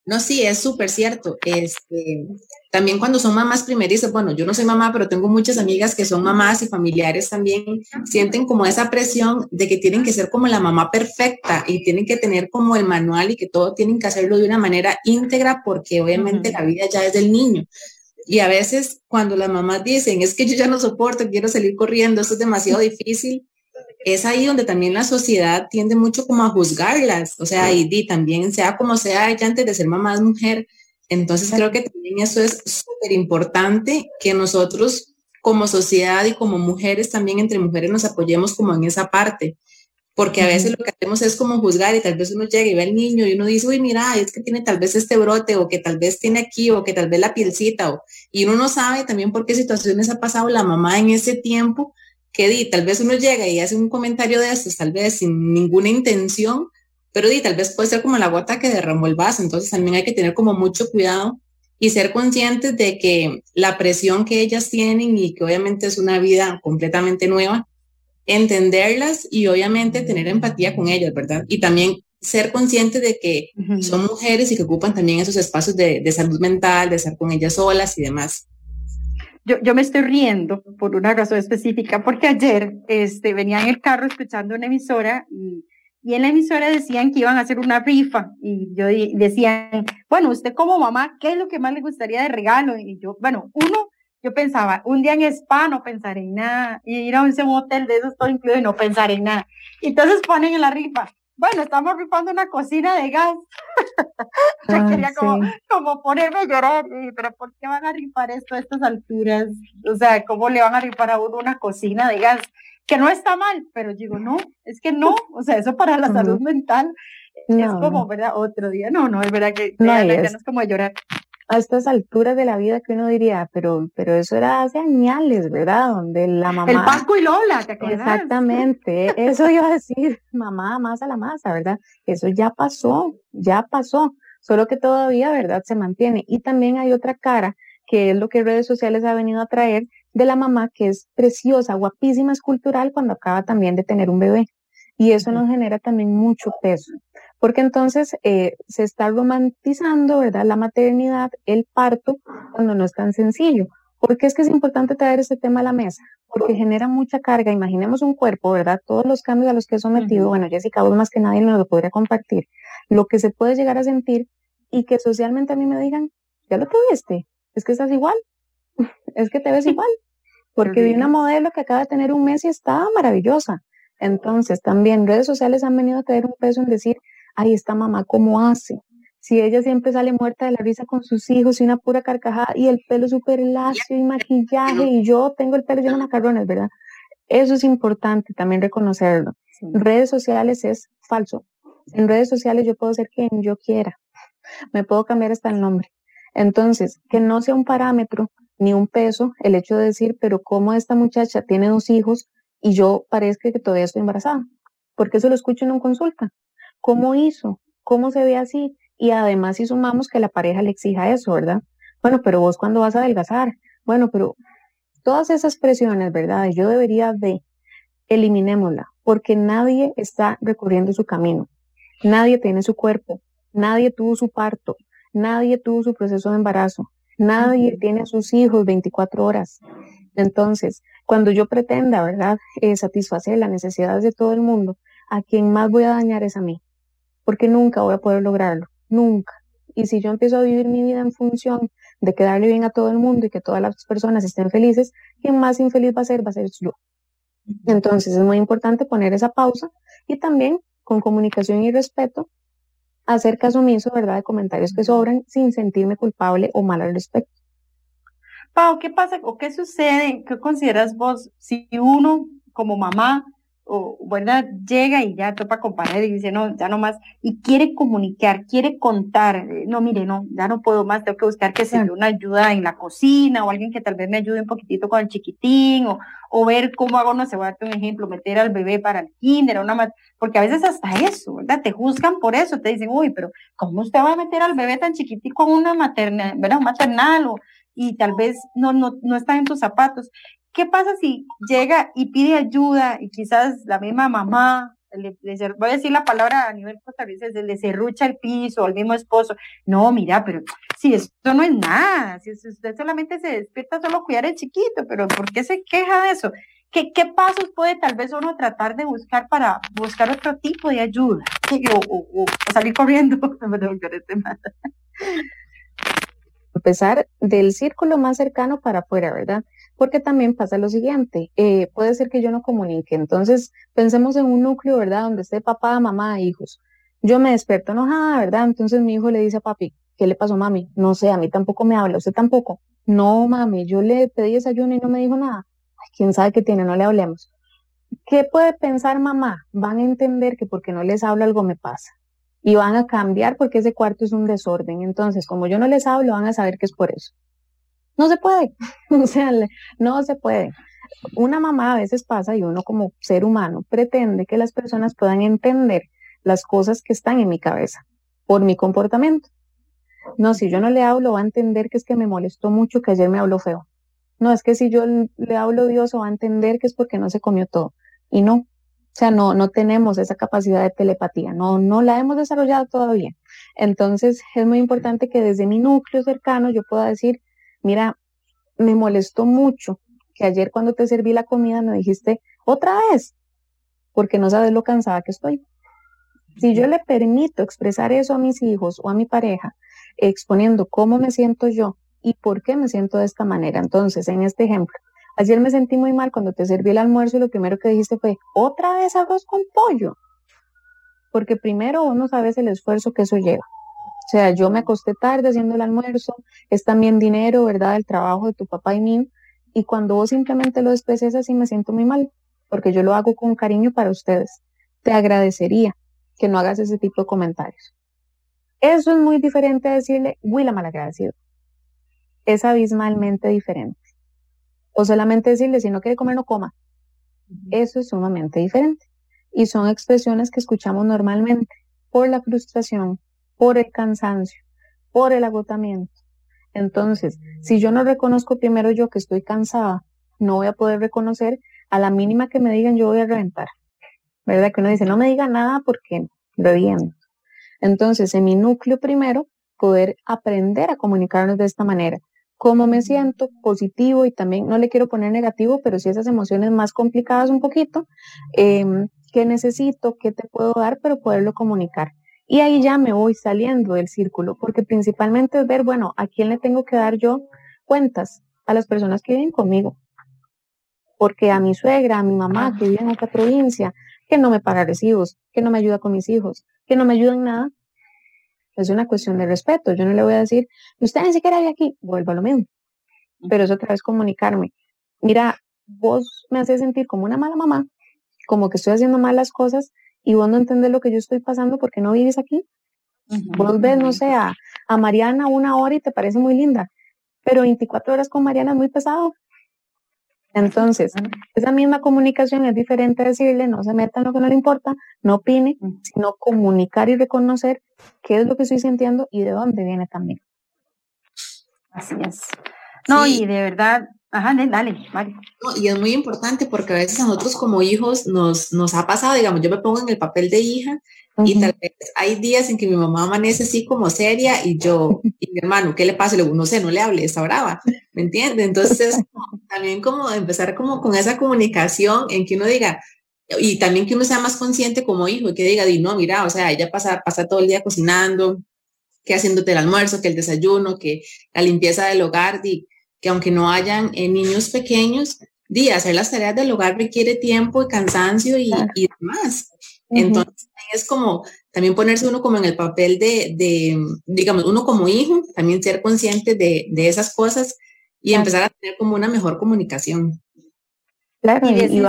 B: No, sí, es súper cierto. Este, también cuando son mamás primerizas, bueno, yo no soy mamá, pero tengo muchas amigas que son mamás y familiares también, sienten como esa presión de que tienen que ser como la mamá perfecta y tienen que tener como el manual y que todo tienen que hacerlo de una manera íntegra porque obviamente la vida ya es del niño. Y a veces cuando las mamás dicen, es que yo ya no soporto, quiero salir corriendo, esto es demasiado difícil, es ahí donde también la sociedad tiende mucho como a juzgarlas, o sea, y, también sea como sea ella antes de ser mamá es mujer. Entonces creo que también eso es súper importante que nosotros como sociedad y como mujeres también entre mujeres nos apoyemos como en esa parte, porque a veces lo que hacemos es como juzgar y tal vez uno llega y ve al niño y uno dice, uy, mira, es que tiene tal vez este brote o que tal vez tiene aquí o que tal vez la pielcita o, y uno no sabe también por qué situaciones ha pasado la mamá en ese tiempo que di, tal vez uno llega y hace un comentario de estos, tal vez sin ninguna intención, pero di, tal vez puede ser como la gota que derramó el vaso, entonces también hay que tener como mucho cuidado y ser conscientes de que la presión que ellas tienen y que obviamente es una vida completamente nueva, entenderlas y obviamente tener empatía con ellas, ¿verdad? Y también ser conscientes de que son mujeres y que ocupan también esos espacios de, de salud mental, de estar con ellas solas y demás
A: yo, yo me estoy riendo por una razón específica, porque ayer este, venía en el carro escuchando una emisora y, y en la emisora decían que iban a hacer una rifa y yo decían, bueno, usted como mamá, ¿qué es lo que más le gustaría de regalo? Y yo, bueno, uno, yo pensaba, un día en spa no pensar en nada, y ir a un hotel de esos todo incluido y no pensar en nada. Entonces ponen en la rifa, bueno, estamos rifando una cocina de gas. Yo quería como, como ponerme a llorar, pero ¿por qué van a rifar esto a estas alturas? O sea, ¿cómo le van a rifar a uno una cocina de gas? Que no está mal, pero digo, no, es que no, o sea, eso para la salud mental es como, ¿verdad? Otro día, no, no, es verdad que no, es. es como llorar
D: a estas alturas de la vida que uno diría, pero, pero eso era hace años, ¿verdad? Donde la mamá.
A: El Paco y Lola, ¿te acuerdas?
D: Exactamente, eso iba a decir, mamá, masa la masa, ¿verdad? Eso ya pasó, ya pasó, solo que todavía, ¿verdad? Se mantiene. Y también hay otra cara, que es lo que redes sociales ha venido a traer, de la mamá que es preciosa, guapísima, escultural, cuando acaba también de tener un bebé. Y eso nos genera también mucho peso porque entonces eh, se está romantizando, ¿verdad? La maternidad, el parto, cuando no es tan sencillo. ¿Por qué es que es importante traer este tema a la mesa? Porque genera mucha carga. Imaginemos un cuerpo, ¿verdad? Todos los cambios a los que he sometido, bueno, Jessica, vos más que nadie me lo podría compartir. Lo que se puede llegar a sentir y que socialmente a mí me digan, ya lo tuviste, es que estás igual, es que te ves igual. Porque vi una modelo que acaba de tener un mes y estaba maravillosa. Entonces, también redes sociales han venido a traer un peso en decir, ay, esta mamá, ¿cómo hace? Si ella siempre sale muerta de la risa con sus hijos y una pura carcajada y el pelo súper lacio y maquillaje y yo tengo el pelo lleno de macarrones, ¿verdad? Eso es importante también reconocerlo. Redes sociales es falso. En redes sociales yo puedo ser quien yo quiera. Me puedo cambiar hasta el nombre. Entonces, que no sea un parámetro ni un peso el hecho de decir, pero cómo esta muchacha tiene dos hijos y yo parezca que todavía estoy embarazada. Porque eso lo escucho en una consulta. ¿Cómo hizo? ¿Cómo se ve así? Y además si sumamos que la pareja le exija eso, ¿verdad? Bueno, pero vos cuando vas a adelgazar, bueno, pero todas esas presiones, ¿verdad? Yo debería de eliminémosla, porque nadie está recorriendo su camino. Nadie tiene su cuerpo, nadie tuvo su parto, nadie tuvo su proceso de embarazo, nadie tiene a sus hijos 24 horas. Entonces, cuando yo pretenda, ¿verdad?, eh, satisfacer las necesidades de todo el mundo, a quien más voy a dañar es a mí porque nunca voy a poder lograrlo. nunca. Y si yo empiezo a vivir mi vida en función de quedarle bien a todo el mundo y que todas las personas estén felices, quien más infeliz va a ser va a ser yo. Entonces es muy importante poner esa pausa y también con comunicación y respeto hacer caso omiso, ¿verdad?, de comentarios que sobran sin sentirme culpable o mal al respecto.
A: Pau, ¿qué pasa o qué sucede? ¿Qué consideras vos si uno como mamá o, ¿verdad? Llega y ya topa con pared y dice, no, ya no más, y quiere comunicar, quiere contar, eh, no, mire, no, ya no puedo más, tengo que buscar que se dé una ayuda en la cocina o alguien que tal vez me ayude un poquitito con el chiquitín o, o ver cómo hago, no sé, voy a darte un ejemplo, meter al bebé para el kinder, una porque a veces hasta eso, ¿verdad? Te juzgan por eso, te dicen, uy, pero ¿cómo usted va a meter al bebé tan chiquitico en una materna, ¿verdad? Un maternal o, y tal vez no, no, no está en tus zapatos. ¿Qué pasa si llega y pide ayuda y quizás la misma mamá, le, voy a decir la palabra a nivel costarricense, le cerrucha el piso al mismo esposo? No, mira, pero si esto no es nada, si usted solamente se despierta solo cuidar el chiquito, pero ¿por qué se queja de eso? ¿Qué, ¿Qué, pasos puede tal vez uno tratar de buscar para buscar otro tipo de ayuda? O, salir corriendo.
D: Empezar del círculo más cercano para afuera, ¿verdad? Porque también pasa lo siguiente, eh, puede ser que yo no comunique, entonces pensemos en un núcleo, ¿verdad? Donde esté papá, mamá, hijos. Yo me despierto enojada, ¿verdad? Entonces mi hijo le dice a papi, ¿qué le pasó mami? No sé, a mí tampoco me habla, usted tampoco. No, mami, yo le pedí desayuno y no me dijo nada. Quién sabe qué tiene, no le hablemos. ¿Qué puede pensar mamá? Van a entender que porque no les hablo algo me pasa. Y van a cambiar porque ese cuarto es un desorden. Entonces, como yo no les hablo, van a saber que es por eso. No se puede, o sea, no se puede. Una mamá a veces pasa y uno como ser humano pretende que las personas puedan entender las cosas que están en mi cabeza por mi comportamiento. No, si yo no le hablo, va a entender que es que me molestó mucho que ayer me habló feo. No, es que si yo le hablo Dios, va a entender que es porque no se comió todo. Y no, o sea, no, no tenemos esa capacidad de telepatía, no, no la hemos desarrollado todavía. Entonces, es muy importante que desde mi núcleo cercano yo pueda decir, mira, me molestó mucho que ayer cuando te serví la comida me dijiste otra vez, porque no sabes lo cansada que estoy. Si yo le permito expresar eso a mis hijos o a mi pareja, exponiendo cómo me siento yo y por qué me siento de esta manera, entonces, en este ejemplo, ayer me sentí muy mal cuando te serví el almuerzo y lo primero que dijiste fue, otra vez arroz con pollo. Porque primero vos no sabes el esfuerzo que eso lleva. O sea, yo me acosté tarde haciendo el almuerzo, es también dinero, ¿verdad? El trabajo de tu papá y mío. Y cuando vos simplemente lo desprecies así, me siento muy mal, porque yo lo hago con cariño para ustedes. Te agradecería que no hagas ese tipo de comentarios. Eso es muy diferente a decirle, uy, la malagradecido. Es abismalmente diferente. O solamente decirle, si no quiere comer, no coma. Eso es sumamente diferente. Y son expresiones que escuchamos normalmente por la frustración, por el cansancio, por el agotamiento. Entonces, si yo no reconozco primero yo que estoy cansada, no voy a poder reconocer a la mínima que me digan yo voy a reventar. ¿Verdad? Que uno dice, no me diga nada porque reviento. Entonces, en mi núcleo primero, poder aprender a comunicarnos de esta manera. Cómo me siento, positivo y también no le quiero poner negativo, pero si esas emociones más complicadas un poquito, eh, qué necesito, qué te puedo dar, pero poderlo comunicar. Y ahí ya me voy saliendo del círculo, porque principalmente es ver, bueno, a quién le tengo que dar yo cuentas, a las personas que viven conmigo. Porque a mi suegra, a mi mamá que vive en otra provincia, que no me paga recibos, que no me ayuda con mis hijos, que no me ayuda en nada, es una cuestión de respeto. Yo no le voy a decir, usted ni siquiera vive aquí, vuelvo a lo mismo. Pero es otra vez comunicarme. Mira, vos me haces sentir como una mala mamá, como que estoy haciendo malas cosas y vos no entendés lo que yo estoy pasando porque no vives aquí. Vos ves, no sé, a, Mariana una hora y te parece muy linda, pero 24 horas con Mariana es muy pesado. Entonces, esa misma comunicación es diferente decirle, no se meta en lo que no le importa, no opine, sino comunicar y reconocer qué es lo que estoy sintiendo y de dónde viene también.
A: Así es. No, y de verdad, Ajá, dale,
B: y es muy importante porque a veces a nosotros como hijos nos, nos ha pasado, digamos, yo me pongo en el papel de hija y tal vez hay días en que mi mamá amanece así como seria y yo, y mi hermano, ¿qué le pasa? Le no sé, no le hable, está brava, ¿me entiende? Entonces, también como empezar como con esa comunicación en que uno diga, y también que uno sea más consciente como hijo, que diga, di, no, mira, o sea, ella pasa, pasa todo el día cocinando, que haciéndote el almuerzo, que el desayuno, que la limpieza del hogar, y que aunque no hayan eh, niños pequeños, di, hacer las tareas del hogar requiere tiempo y cansancio y, demás. Entonces, es como también ponerse uno como en el papel de, de digamos, uno como hijo, también ser consciente de, de esas cosas y empezar a tener como una mejor comunicación.
A: Claro, y,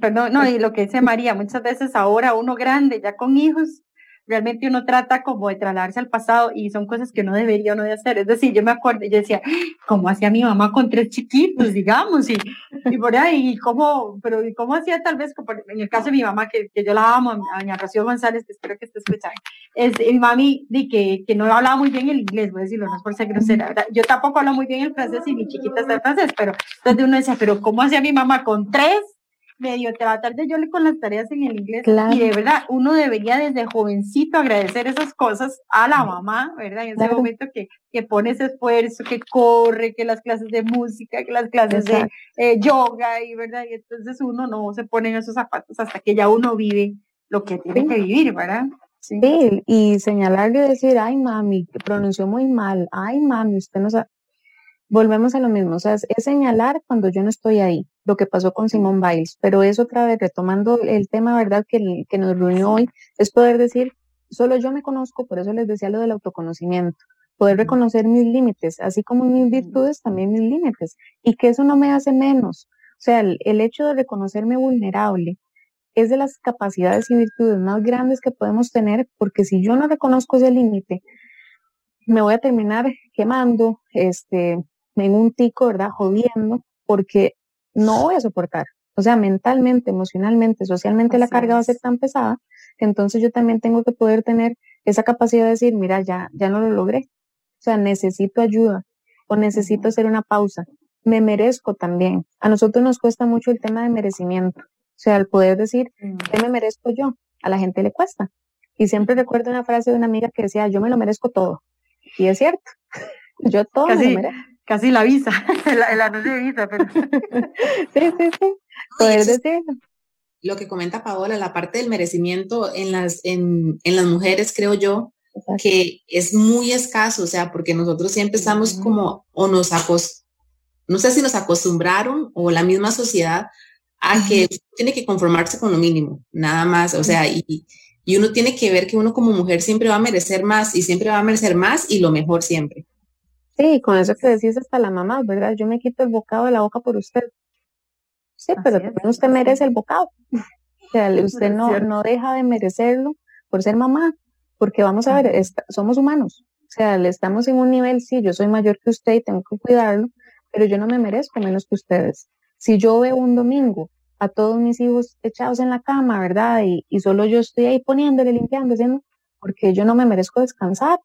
A: Perdón, no, y lo que dice María, muchas veces ahora uno grande, ya con hijos, realmente uno trata como de trasladarse al pasado y son cosas que uno debería o no de hacer. Es decir, yo me acuerdo, yo decía, ¿cómo hacía mi mamá con tres chiquitos, digamos? Y, y por ahí, ¿cómo, pero cómo hacía tal vez, en el caso de mi mamá, que, que yo la amo, a doña Rocío González, que espero que esté escuchando, es mi mami, di que, que no hablaba muy bien el inglés, voy a decirlo, no es por ser grosera. Yo tampoco hablo muy bien el francés y mi chiquita está en francés, pero entonces uno decía, pero ¿cómo hacía mi mamá con tres? Medio tratar de yo con las tareas en el inglés. Y de verdad, uno debería desde jovencito agradecer esas cosas a la mamá, ¿verdad? En ese momento que, que pone ese esfuerzo, que corre, que las clases de música, que las clases de eh, yoga, y verdad, y entonces uno no se pone en esos zapatos hasta que ya uno vive lo que tiene que vivir, ¿verdad?
D: Sí. y señalarle y decir, ay mami, pronunció muy mal, ay mami, usted no sabe. Volvemos a lo mismo, o sea, es señalar cuando yo no estoy ahí, lo que pasó con Simón Biles, pero es otra vez retomando el tema, ¿verdad?, que, que nos reunió hoy, es poder decir, solo yo me conozco, por eso les decía lo del autoconocimiento, poder reconocer mis límites, así como mis virtudes, también mis límites, y que eso no me hace menos. O sea, el, el hecho de reconocerme vulnerable es de las capacidades y virtudes más grandes que podemos tener, porque si yo no reconozco ese límite, me voy a terminar quemando, este, en un tico, ¿verdad? Jodiendo, porque no voy a soportar. O sea, mentalmente, emocionalmente, socialmente la carga va a ser tan pesada, entonces yo también tengo que poder tener esa capacidad de decir, mira, ya, ya no lo logré. O sea, necesito ayuda o necesito hacer una pausa. Me merezco también. A nosotros nos cuesta mucho el tema de merecimiento. O sea, el poder decir, ¿qué me merezco yo? A la gente le cuesta. Y siempre recuerdo una frase de una amiga que decía, yo me lo merezco todo. Y es cierto. Yo todo me lo merezco
A: casi la visa, el, anuncio de visa, pero...
D: sí, sí, sí, poder decirlo.
B: Lo que comenta Paola, la parte del merecimiento en las, en, en las mujeres, creo yo, que es muy escaso, o sea, porque nosotros siempre estamos como, o nos acos, no sé si nos acostumbraron o la misma sociedad a que tiene que conformarse con lo mínimo, nada más, o sea, y, y uno tiene que ver que uno como mujer siempre va a merecer más y siempre va a merecer más y lo mejor siempre.
D: Sí, con eso que decís hasta la mamá, ¿verdad? Yo me quito el bocado de la boca por usted. Sí, pero también usted merece el bocado. O sea, usted no, no deja de merecerlo por ser mamá, porque vamos a ver, somos humanos. O sea, le estamos en un nivel, sí, yo soy mayor que usted y tengo que cuidarlo, pero yo no me merezco menos que ustedes. Si yo veo un domingo a todos mis hijos echados en la cama, ¿verdad? Y, y solo yo estoy ahí poniéndole, limpiando, haciendo, porque yo no me merezco descansar.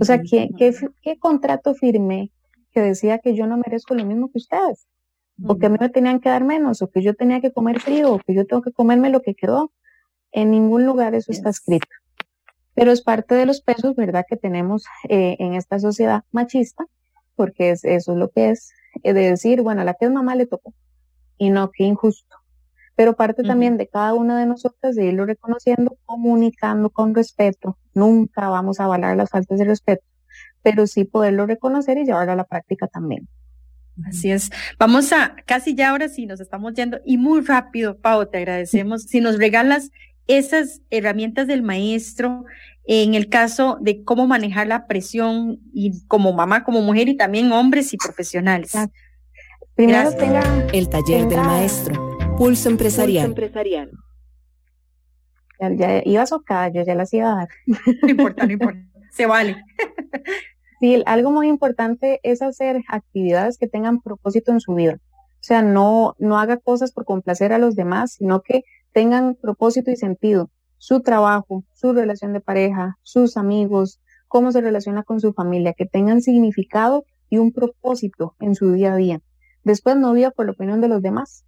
D: O sea, ¿qué, qué, contrato firmé que decía que yo no merezco lo mismo que ustedes? O que a mí me tenían que dar menos, o que yo tenía que comer frío, o que yo tengo que comerme lo que quedó. En ningún lugar eso está escrito. Pero es parte de los pesos, ¿verdad?, que tenemos eh, en esta sociedad machista, porque es, eso es lo que es, eh, de decir, bueno, a la que es mamá le tocó, y no, qué injusto pero parte también de cada una de nosotras de irlo reconociendo, comunicando con respeto. Nunca vamos a avalar las faltas de respeto, pero sí poderlo reconocer y llevarlo a la práctica también.
A: Así es. Vamos a, casi ya ahora sí nos estamos yendo y muy rápido, Pau, te agradecemos. Si nos regalas esas herramientas del maestro en el caso de cómo manejar la presión y como mamá, como mujer y también hombres y profesionales.
C: Primero tenga, el taller del maestro Pulso Empresarial.
M: empresarial.
D: Ya, iba a socar, yo ya las iba a dar.
A: No importa, no importa. Se vale.
D: Sí, algo muy importante es hacer actividades que tengan propósito en su vida. O sea, no, no haga cosas por complacer a los demás, sino que tengan propósito y sentido. Su trabajo, su relación de pareja, sus amigos, cómo se relaciona con su familia, que tengan significado y un propósito en su día a día. Después no viva por la opinión de los demás,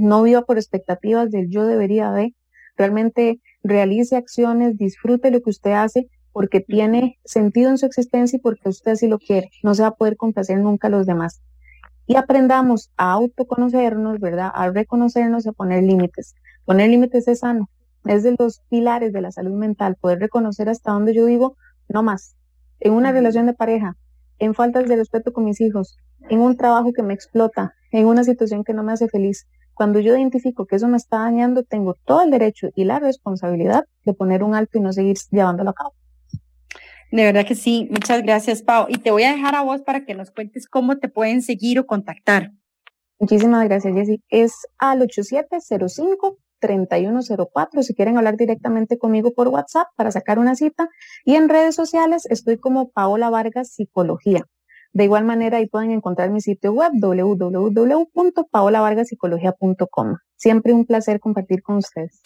D: no viva por expectativas del yo debería de, realmente realice acciones, disfrute lo que usted hace porque tiene sentido en su existencia y porque usted sí lo quiere, no se va a poder complacer nunca a los demás. Y aprendamos a autoconocernos, ¿verdad? A reconocernos y a poner límites. Poner límites es sano, es de los pilares de la salud mental, poder reconocer hasta dónde yo digo, no más. En una relación de pareja, en faltas de respeto con mis hijos, en un trabajo que me explota, en una situación que no me hace feliz. Cuando yo identifico que eso me está dañando, tengo todo el derecho y la responsabilidad de poner un alto y no seguir llevándolo a cabo.
A: De verdad que sí, muchas gracias, Pau. Y te voy a dejar a vos para que nos cuentes cómo te pueden seguir o contactar.
D: Muchísimas gracias, Jessy. Es al 8705-3104 si quieren hablar directamente conmigo por WhatsApp para sacar una cita. Y en redes sociales estoy como Paola Vargas Psicología. De igual manera, ahí pueden encontrar mi sitio web www.paolavargaspsicología.com. Siempre un placer compartir con ustedes.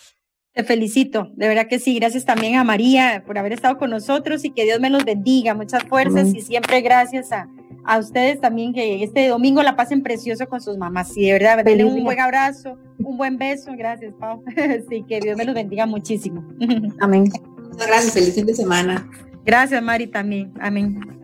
A: Te felicito, de verdad que sí. Gracias también a María por haber estado con nosotros y que Dios me los bendiga. Muchas fuerzas y siempre gracias a, a, ustedes también que este domingo la pasen precioso con sus mamás. Y de verdad, denle un buen abrazo, un buen beso. Gracias, Pau. sí, que Dios me los bendiga muchísimo.
D: Amén.
B: Muchas gracias. Feliz fin de semana.
A: Gracias, Mari, también. Amén.